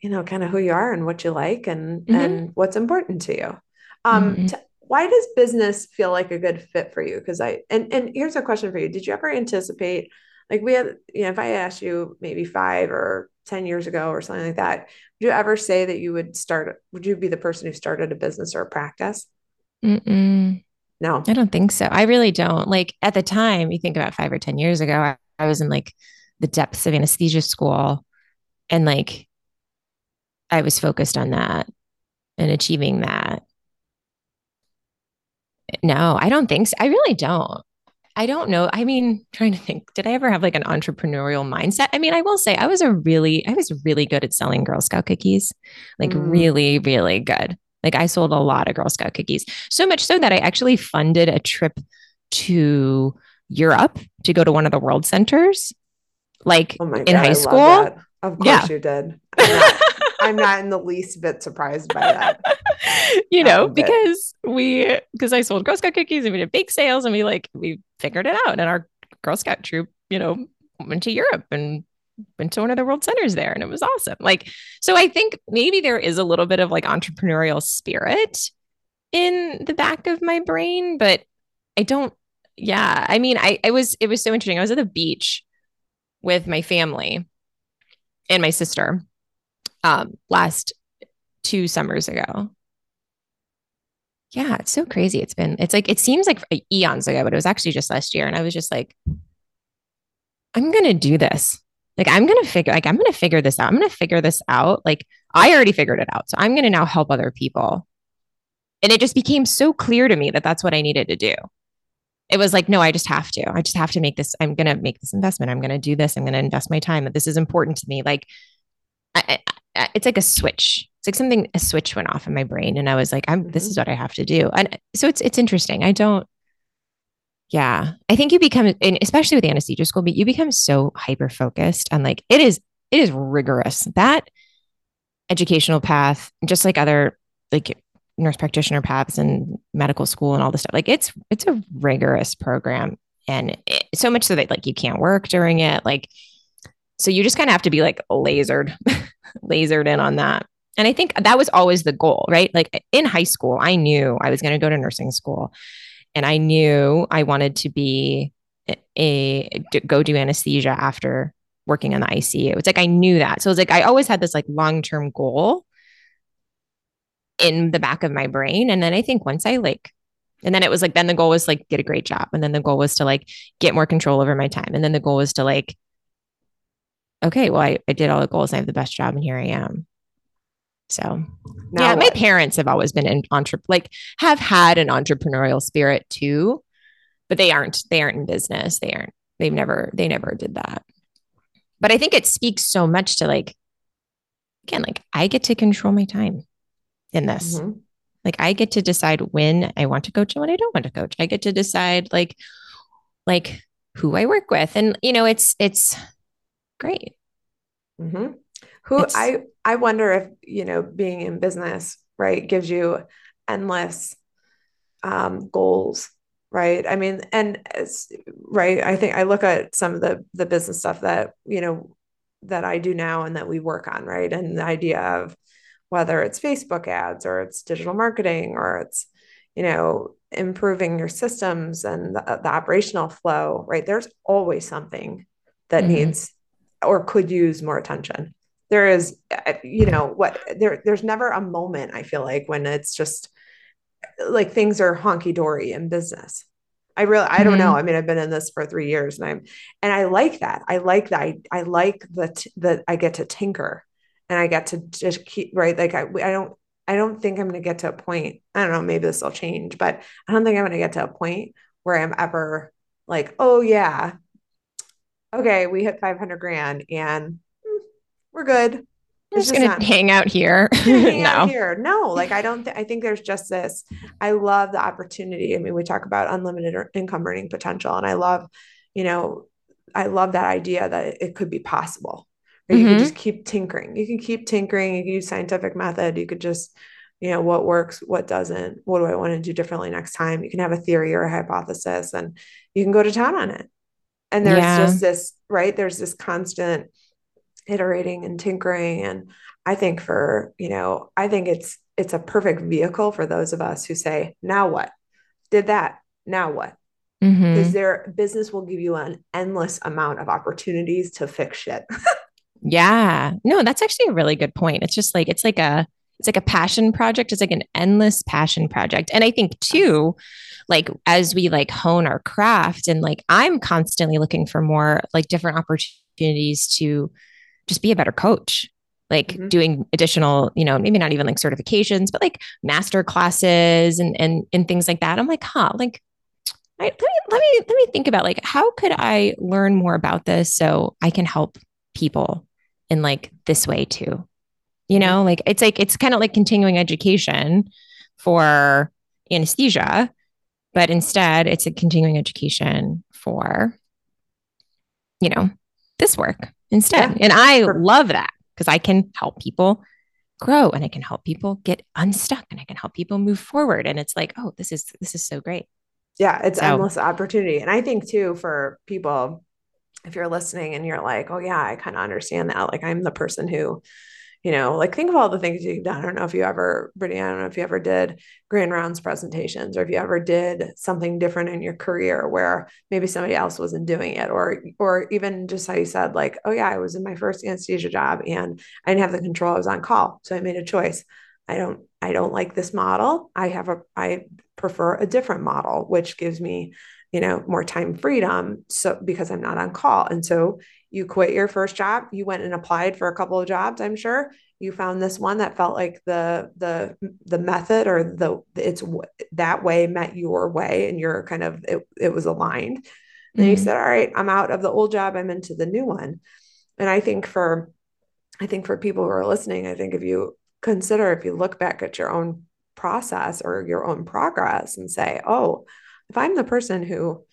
you know kind of who you are and what you like and mm-hmm. and what's important to you um mm-hmm. to, why does business feel like a good fit for you? Because I and and here's a question for you: Did you ever anticipate, like we had, you know, if I asked you maybe five or ten years ago or something like that, would you ever say that you would start? Would you be the person who started a business or a practice? Mm-mm. No, I don't think so. I really don't. Like at the time, you think about five or ten years ago, I, I was in like the depths of anesthesia school, and like I was focused on that and achieving that no, I don't think so. I really don't. I don't know. I mean, trying to think, did I ever have like an entrepreneurial mindset? I mean, I will say I was a really, I was really good at selling Girl Scout cookies, like mm. really, really good. Like I sold a lot of Girl Scout cookies, so much so that I actually funded a trip to Europe to go to one of the world centers, like oh in God, high school. Of course yeah. you did. I'm not, I'm not, in the least bit surprised by that. you know, because we because I sold Girl Scout cookies and we did bake sales and we like we figured it out and our Girl Scout troop, you know, went to Europe and went to one of the world centers there and it was awesome. Like, so I think maybe there is a little bit of like entrepreneurial spirit in the back of my brain, but I don't, yeah. I mean, I, I was, it was so interesting. I was at the beach with my family and my sister um, last two summers ago. Yeah, it's so crazy. It's been, it's like, it seems like eons ago, but it was actually just last year. And I was just like, I'm going to do this. Like, I'm going to figure, like, I'm going to figure this out. I'm going to figure this out. Like, I already figured it out. So I'm going to now help other people. And it just became so clear to me that that's what I needed to do. It was like, no, I just have to. I just have to make this. I'm going to make this investment. I'm going to do this. I'm going to invest my time. That this is important to me. Like, I, I, it's like a switch. It's like something a switch went off in my brain, and I was like, "I'm. Mm-hmm. This is what I have to do." And so it's it's interesting. I don't. Yeah, I think you become, and especially with anesthesia school, but you become so hyper focused on like it is. It is rigorous. That educational path, just like other like nurse practitioner paths and medical school and all this stuff. Like it's it's a rigorous program, and it, so much so that like you can't work during it. Like so you just kind of have to be like lasered, lasered in on that. And I think that was always the goal, right? Like in high school, I knew I was going to go to nursing school and I knew I wanted to be a, a go do anesthesia after working in the ICU. It's like I knew that. So it's like I always had this like long-term goal in the back of my brain. And then I think once I like and then it was like then the goal was like get a great job. And then the goal was to like get more control over my time. And then the goal was to like okay, well, I, I did all the goals. I have the best job, and here I am. So, now yeah, what? my parents have always been an entre- like have had an entrepreneurial spirit too, but they aren't they aren't in business. They aren't. They've never they never did that. But I think it speaks so much to like again, like I get to control my time in this. Mm-hmm. Like I get to decide when I want to coach and when I don't want to coach. I get to decide like like who I work with. And you know, it's it's great. Mm-hmm. Who it's, I I wonder if you know being in business right gives you endless um, goals right i mean and right i think i look at some of the the business stuff that you know that i do now and that we work on right and the idea of whether it's facebook ads or it's digital marketing or it's you know improving your systems and the, the operational flow right there's always something that mm-hmm. needs or could use more attention. There is, uh, you know, what there, there's never a moment I feel like when it's just like things are honky dory in business. I really, I don't mm-hmm. know. I mean, I've been in this for three years and I'm, and I like that. I like that. I, I like that, that I get to tinker and I get to just keep, right. Like I, I don't, I don't think I'm going to get to a point. I don't know. Maybe this will change, but I don't think I'm going to get to a point where I'm ever like, oh yeah, okay, we hit 500 grand and hmm, we're good. I'm just, gonna hang out here. hang no. Out here. No, like I don't. Th- I think there's just this. I love the opportunity. I mean, we talk about unlimited income earning potential, and I love, you know, I love that idea that it could be possible. Or you mm-hmm. can just keep tinkering. You can keep tinkering. You can use scientific method. You could just, you know, what works, what doesn't. What do I want to do differently next time? You can have a theory or a hypothesis, and you can go to town on it. And there's yeah. just this, right? There's this constant iterating and tinkering. And I think for, you know, I think it's it's a perfect vehicle for those of us who say, now what? Did that. Now what? Because mm-hmm. their business will give you an endless amount of opportunities to fix shit. yeah. No, that's actually a really good point. It's just like it's like a it's like a passion project. It's like an endless passion project. And I think too, like as we like hone our craft and like I'm constantly looking for more like different opportunities to just be a better coach like mm-hmm. doing additional you know maybe not even like certifications but like master classes and and and things like that i'm like huh like I, let me let me let me think about like how could I learn more about this so I can help people in like this way too. You know, like it's like it's kind of like continuing education for anesthesia, but instead it's a continuing education for you know, this work instead. Yeah. And I love that because I can help people grow and I can help people get unstuck and I can help people move forward and it's like, oh, this is this is so great. Yeah, it's so, endless opportunity. And I think too for people if you're listening and you're like, oh yeah, I kind of understand that. Like I'm the person who, you know, like think of all the things you've done. I don't know if you ever, Brittany, I don't know if you ever did grand rounds presentations or if you ever did something different in your career where maybe somebody else wasn't doing it, or or even just how you said, like, oh yeah, I was in my first anesthesia job and I didn't have the control. I was on call. So I made a choice. I don't, I don't like this model. I have a I prefer a different model, which gives me you know, more time freedom. So because I'm not on call. And so you quit your first job, you went and applied for a couple of jobs, I'm sure. You found this one that felt like the the the method or the it's that way met your way and you're kind of it, it was aligned. And mm-hmm. you said, All right, I'm out of the old job, I'm into the new one. And I think for I think for people who are listening, I think if you consider if you look back at your own process or your own progress and say, oh, if I'm the person who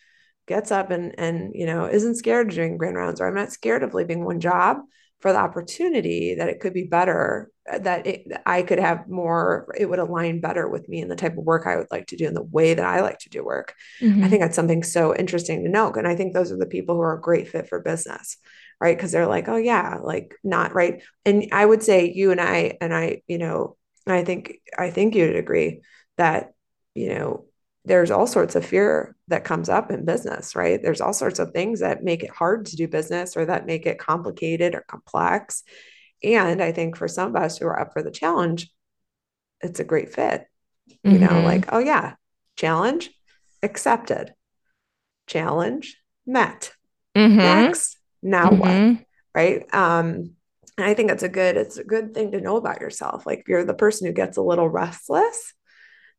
gets up and and you know isn't scared of doing grand rounds or I'm not scared of leaving one job for the opportunity that it could be better uh, that it, I could have more it would align better with me and the type of work I would like to do and the way that I like to do work. Mm-hmm. I think that's something so interesting to note and I think those are the people who are a great fit for business right because they're like oh yeah like not right and I would say you and I and I you know I think I think you'd agree that you know there's all sorts of fear that comes up in business, right? There's all sorts of things that make it hard to do business or that make it complicated or complex. And I think for some of us who are up for the challenge, it's a great fit. You mm-hmm. know, like, oh, yeah, challenge accepted, challenge met. Mm-hmm. Next, now mm-hmm. what? Right. Um, and I think it's a good, it's a good thing to know about yourself. Like if you're the person who gets a little restless,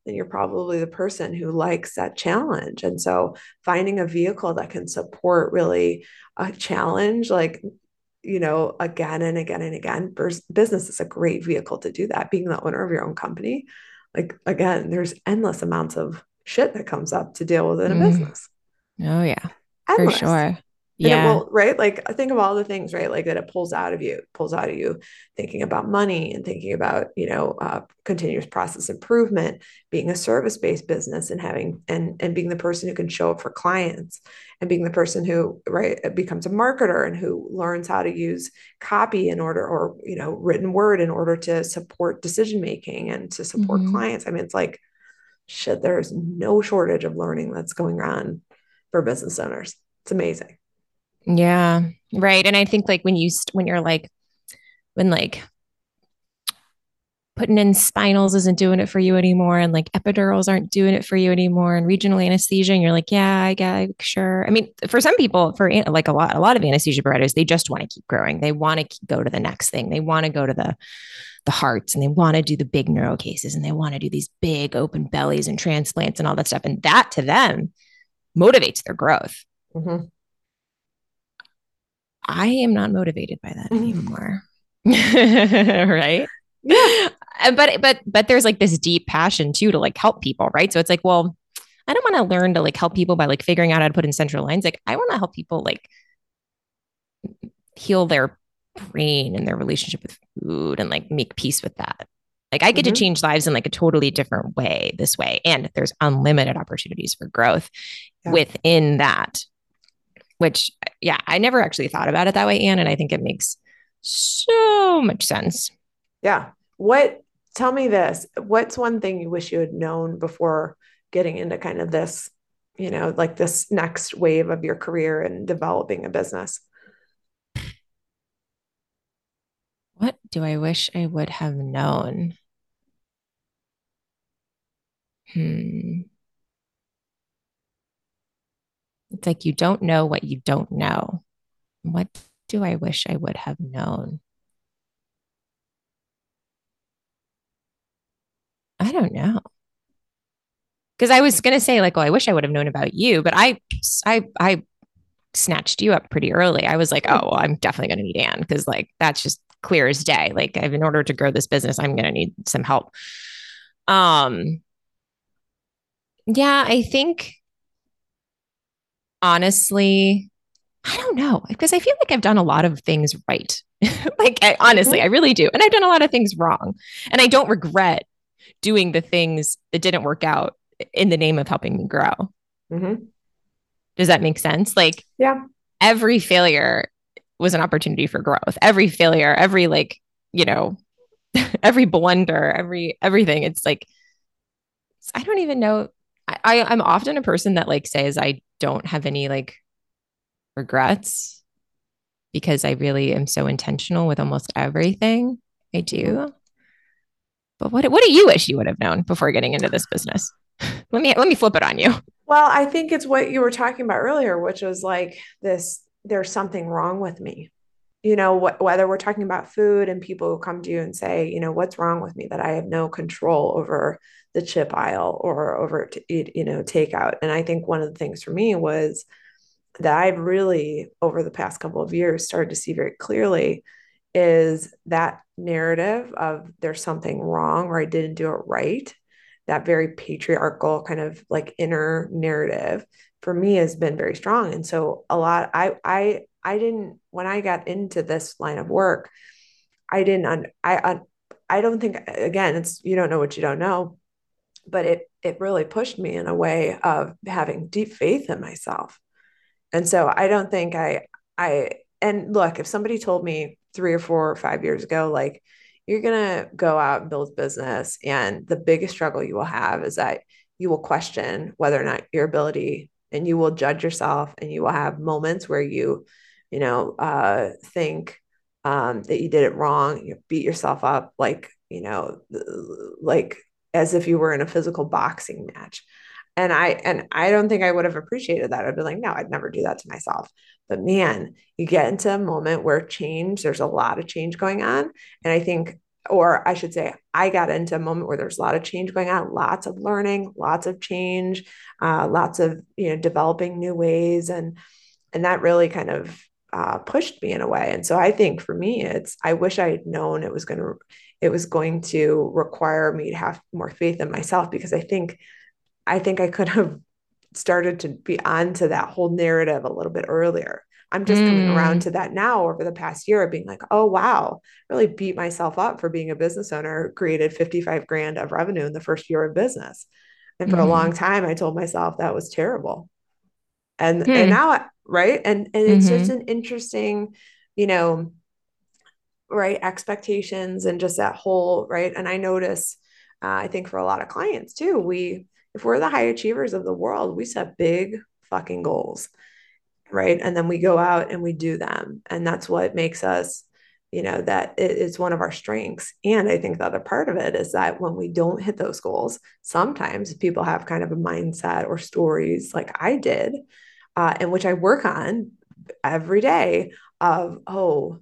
then you're probably the person who likes that challenge. And so finding a vehicle that can support really a challenge, like, you know, again and again and again, business is a great vehicle to do that. Being the owner of your own company, like, again, there's endless amounts of shit that comes up to deal with in a mm. business. Oh, yeah. Endless. For sure yeah. Will, right. Like think of all the things, right? Like that it pulls out of you, pulls out of you thinking about money and thinking about, you know, uh, continuous process improvement, being a service-based business and having, and, and being the person who can show up for clients and being the person who, right, becomes a marketer and who learns how to use copy in order or, you know, written word in order to support decision-making and to support mm-hmm. clients. I mean, it's like, shit, there's no shortage of learning that's going on for business owners. It's amazing. Yeah. Right. And I think like when you, st- when you're like, when like putting in spinals isn't doing it for you anymore and like epidurals aren't doing it for you anymore and regional anesthesia and you're like yeah i get sure i mean for some people for like a lot a lot of anesthesia providers they just want to keep growing they want to go to the next thing they want to go to the the hearts and they want to do the big neuro cases and they want to do these big open bellies and transplants and all that stuff and that to them motivates their growth mm-hmm. I am not motivated by that mm-hmm. anymore. right? Yeah. But but but there's like this deep passion too to like help people, right? So it's like, well, I don't want to learn to like help people by like figuring out how to put in central lines. Like I want to help people like heal their brain and their relationship with food and like make peace with that. Like I get mm-hmm. to change lives in like a totally different way this way. And there's unlimited opportunities for growth yeah. within that which yeah, I never actually thought about it that way, Anne. And I think it makes so much sense. Yeah. What tell me this. What's one thing you wish you had known before getting into kind of this, you know, like this next wave of your career and developing a business? What do I wish I would have known? Hmm. It's like you don't know what you don't know. What do I wish I would have known? I don't know. because I was gonna say like, well, I wish I would have known about you, but I, I, I snatched you up pretty early. I was like, oh, well, I'm definitely gonna need Anne because like that's just clear as day. Like, I've in order to grow this business, I'm gonna need some help. Um, yeah, I think honestly, I don't know because I feel like I've done a lot of things right. like, I, honestly, mm-hmm. I really do. And I've done a lot of things wrong. And I don't regret doing the things that didn't work out in the name of helping me grow. Mm-hmm. Does that make sense? Like, yeah, every failure was an opportunity for growth. Every failure, every like, you know, every blunder, every everything. It's like, I don't even know. I, I'm often a person that like says I don't have any like regrets because I really am so intentional with almost everything I do. But what what do you wish you would have known before getting into this business? let me let me flip it on you. Well, I think it's what you were talking about earlier, which was like this there's something wrong with me. You know, wh- whether we're talking about food and people who come to you and say, you know, what's wrong with me that I have no control over the chip aisle or over to eat, you know, takeout. And I think one of the things for me was that I've really over the past couple of years started to see very clearly is that narrative of there's something wrong or I didn't do it right that very patriarchal kind of like inner narrative for me has been very strong and so a lot i i i didn't when i got into this line of work i didn't i un, i don't think again it's you don't know what you don't know but it it really pushed me in a way of having deep faith in myself and so i don't think i i and look if somebody told me three or four or five years ago like you're going to go out and build business. And the biggest struggle you will have is that you will question whether or not your ability and you will judge yourself and you will have moments where you, you know, uh, think um, that you did it wrong. You beat yourself up like, you know, like as if you were in a physical boxing match. And I and I don't think I would have appreciated that. I'd be like, no, I'd never do that to myself. But man, you get into a moment where change, there's a lot of change going on. And I think, or I should say, I got into a moment where there's a lot of change going on, lots of learning, lots of change, uh, lots of, you know, developing new ways. And, and that really kind of uh, pushed me in a way. And so I think for me, it's, I wish I had known it was going to, it was going to require me to have more faith in myself because I think, I think I could have started to be onto that whole narrative a little bit earlier. I'm just mm. coming around mm. to that now over the past year of being like, oh, wow, really beat myself up for being a business owner, created 55 grand of revenue in the first year of business. And for mm. a long mm-hmm. time, I told myself that was terrible. And, and hmm. now, right. And, and it's mm-hmm. just an interesting, you know, right. Expectations and just that whole, right. And I notice, uh, I think for a lot of clients too, we, if we're the high achievers of the world, we set big fucking goals, right? And then we go out and we do them. And that's what makes us, you know, that it's one of our strengths. And I think the other part of it is that when we don't hit those goals, sometimes people have kind of a mindset or stories like I did, uh, and which I work on every day of, oh,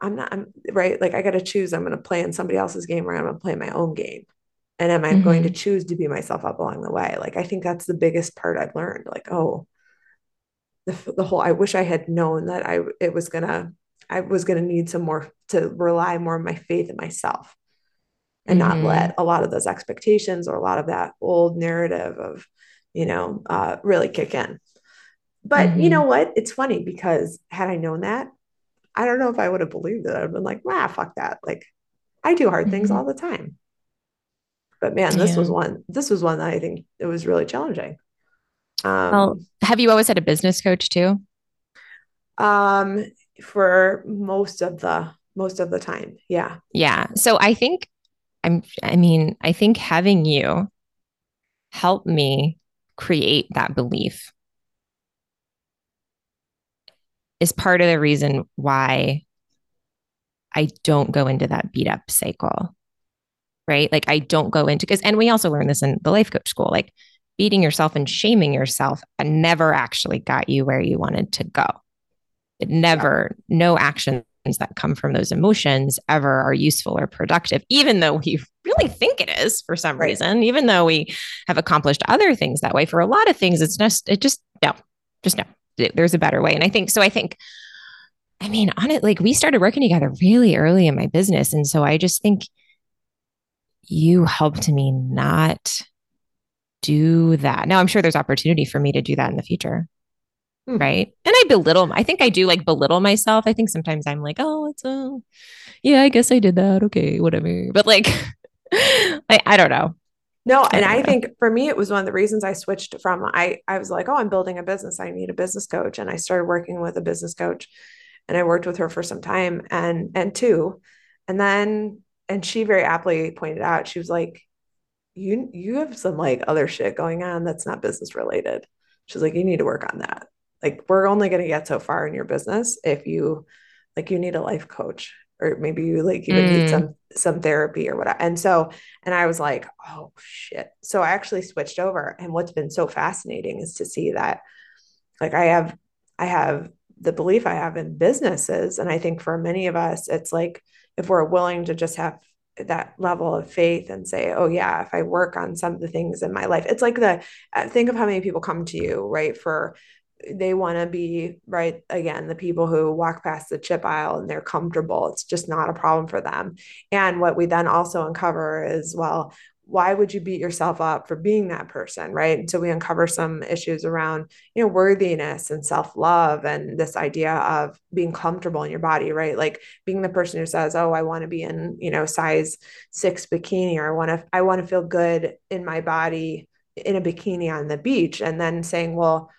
I'm not, I'm right. Like I got to choose. I'm going to play in somebody else's game or I'm going to play my own game and am i mm-hmm. going to mm-hmm. choose to be myself up along the way like i think that's the biggest part i've learned like oh the, the whole i wish i had known that i it was gonna i was gonna need some more to rely more on my faith in myself and mm-hmm. not let a lot of those expectations or a lot of that old narrative of you know uh, really kick in but mm-hmm. you know what it's funny because had i known that i don't know if i would have believed it i've been like wow fuck that like i do hard things mm-hmm. all the time but man, this yeah. was one. This was one that I think it was really challenging. Um, well, have you always had a business coach too? Um, for most of the most of the time, yeah, yeah. So I think I'm. I mean, I think having you help me create that belief is part of the reason why I don't go into that beat up cycle right? Like I don't go into because, and we also learned this in the life coach school, like beating yourself and shaming yourself and never actually got you where you wanted to go. It never, yeah. no actions that come from those emotions ever are useful or productive, even though we really think it is for some right. reason, even though we have accomplished other things that way. For a lot of things, it's just, it just, no, just no, there's a better way. And I think, so I think, I mean, on it, like we started working together really early in my business. And so I just think you helped me not do that. Now I'm sure there's opportunity for me to do that in the future. Hmm. Right. And I belittle, I think I do like belittle myself. I think sometimes I'm like, oh, it's a, yeah, I guess I did that. Okay, whatever. But like, I, I don't know. No, and I, think for me, it was one of the reasons I switched from I I was like, oh, I'm building a business. I need a business coach, and I started working with a business coach, and I worked with her for some time, and and two, and then and she very aptly pointed out, she was like, you you have some like other shit going on that's not business related. She's like, you need to work on that. Like, we're only going to get so far in your business if you like you need a life coach or maybe you like even mm. need some some therapy or whatever. And so, and I was like, oh shit. So I actually switched over. And what's been so fascinating is to see that like I have I have the belief I have in businesses. And I think for many of us, it's like if we're willing to just have that level of faith and say, oh, yeah, if I work on some of the things in my life, it's like the uh, think of how many people come to you, right, for they want to be right again the people who walk past the chip aisle and they're comfortable. It's just not a problem for them. And what we then also uncover is well why would you beat yourself up for being that person right? So we uncover some issues around you know worthiness and self-love and this idea of being comfortable in your body right? Like being the person who says oh i want to be in you know size 6 bikini or i want to i want to feel good in my body in a bikini on the beach. And then saying well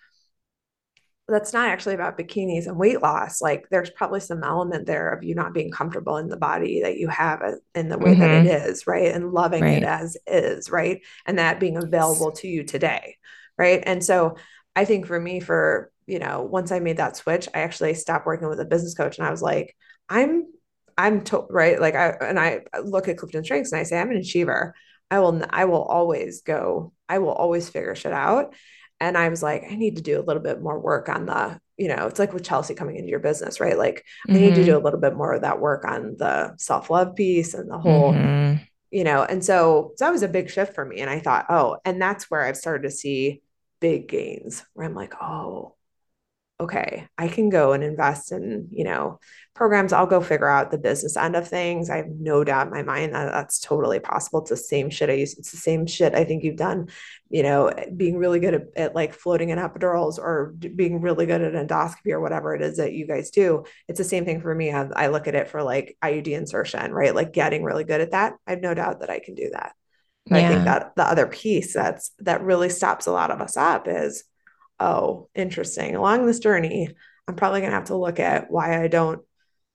that's not actually about bikinis and weight loss. Like there's probably some element there of you not being comfortable in the body that you have in the way mm-hmm. that it mm-hmm. right? And loving right. it as is, right? And that being available to you today, right? And so I think for me, for, you know, once I made that switch, I actually stopped working with a business coach and I was like, I'm, I'm to, right. Like I, and I look at Clifton Strengths and I say, I'm an achiever. I will, I will always go, I will always figure shit out and I was like, I need to do a little bit more work on the, you know, it's like with Chelsea coming into your business, right? Like mm-hmm. I need to do mm-hmm. a little bit more of that work on the self-love piece and the whole, mm-hmm. you know, and so, so that was a big shift for me. And I thought, oh, and that's where I've started to see big gains where I'm like, oh, okay, I can go and invest in, you know, programs. I'll go figure out the business end of things. I have no doubt in my mind that that's totally possible. It's the same shit I used. It's the same shit I think you've done, you know, being really good at, at like floating in epidurals or being really good at endoscopy or whatever it is that you guys do. It's the same thing for me. I, I look at it for like IUD insertion, right? Like getting really good at that. I have no doubt that I can do that. Yeah. I think that the other piece that's that really stops a lot of us up is oh, interesting. Along this journey, I'm probably going to have to look at why I don't,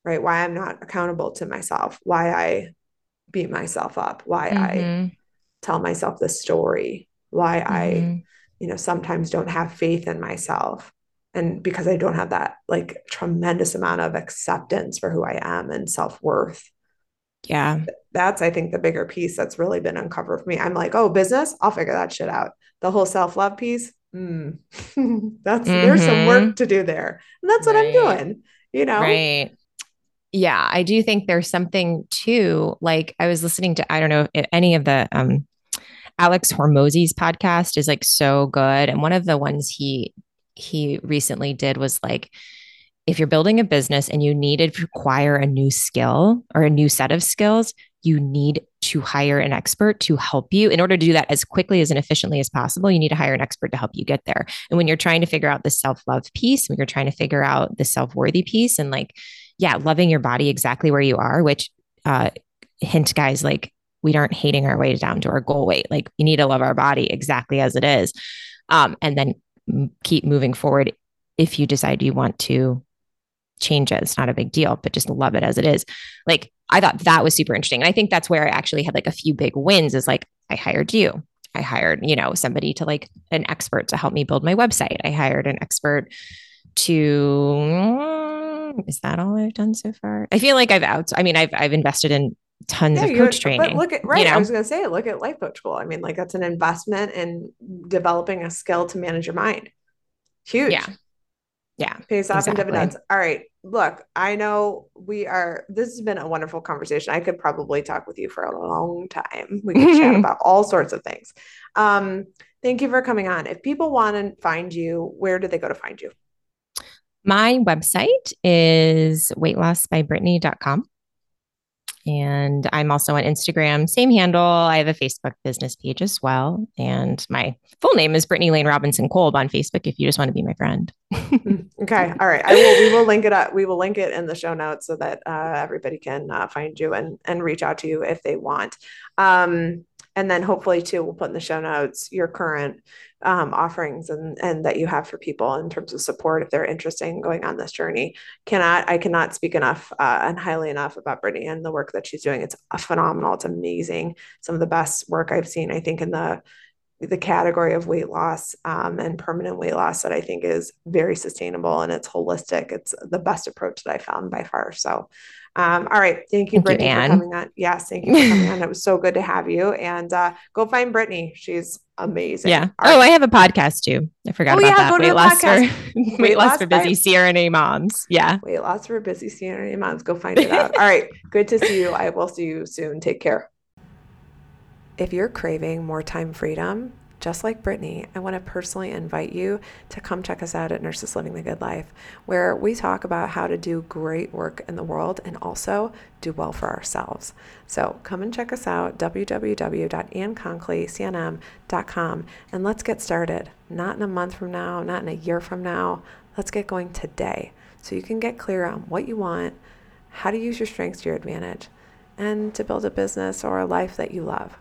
right? Why I'm not accountable to myself, why I beat myself up, why mm-hmm. I tell myself the story, why mm-hmm. I, you know, sometimes don't have faith in myself. And because I don't have that like tremendous amount of acceptance for who I am and self worth. Yeah. That's, I think, the bigger piece that's really been uncovered for me. I'm like, oh, business, I'll figure that shit out. The whole self love piece, mm, that's mm-hmm. there's some work mm-hmm. to do there. And that's what I'm doing, you know? Right. Yeah. I do think there's something too. Like I was listening to, I don't know if any of the um Alex Hormozi's podcast is like so good. And one of the ones he he recently did was like if you're building a business and you need to acquire a new skill or a new set of skills, you need to hire an expert to help you. In order to do that as quickly as and efficiently as possible, you need to hire an expert to help you get there. And when you're trying to figure out the self love piece, when you're trying to figure out the self worthy piece, and like, yeah, loving your body exactly where you are, which, uh, hint, guys, like, we aren't hating our way down to our goal weight. Like, we need to love our body exactly as it is. Um, and then keep moving forward if you decide you want to change it. It's not a big deal, but just love it as it is. Like I thought that was super interesting. And I think that's where I actually had like a few big wins is like I hired you. I hired, you know, somebody to like an expert to help me build my website. I hired an expert to is that all I've done so far? I feel like I've out I mean I've I've invested in tons yeah, of coach training. look at right. You know? I was gonna say look at life coach school. I mean, like that's an investment in developing a skill to manage your mind. Huge. Yeah. Yeah. Pays off exactly. in dividends. All right. look, I know we are, this has been a wonderful conversation. I could probably talk with you for a long time. We could chat about all sorts of things. Um, thank you for coming on. If people want to find you, where do they go to find you? My website is weightlossbybrittany.com. And I'm also on Instagram, same handle. I have a Facebook business page as well. And my full name is Brittany Lane Robinson Kolb on Facebook if you just want to be my friend. Mm, okay. All right. I will, we will link it up. We will link it in the show notes so that uh, everybody can uh, find you and, and reach out to you if they want. Um, and then hopefully too, we'll put in the show notes your current um, offerings and and that you have for people in terms of support if they're interested in going on this journey. Cannot I cannot speak enough uh, and highly enough about Brittany and the work that she's doing. It's phenomenal. It's amazing. Some of the best work I've seen. I think in the the category of weight loss um, and permanent weight loss that I think is very sustainable and it's holistic. It's the best approach that I found by far. So um, all right. Thank you, thank Brittany, you, for coming on. Yes, thank you for coming on. It was so good to have you. And uh, go find Brittany. She's amazing. Yeah. All oh, right. I have a podcast too. I forgot oh, about yeah, that. Weight loss, for, weight, weight loss for busy CRNA moms. Yeah. Weight loss for busy CRNA moms. Go find it out. All right. Good to see you. I will see you soon. Take care. If you're craving more time freedom, just like Brittany, I want to personally invite you to come check us out at Nurses Living the Good Life, where we talk about how to do great work in the world and also do well for ourselves. So come and check us out, www.annconkleycnm.com, and let's get started. Not in a month from now, not in a year from now. Let's get going today so you can get clear on what you want, how to use your strengths to your advantage, and to build a business or a life that you love.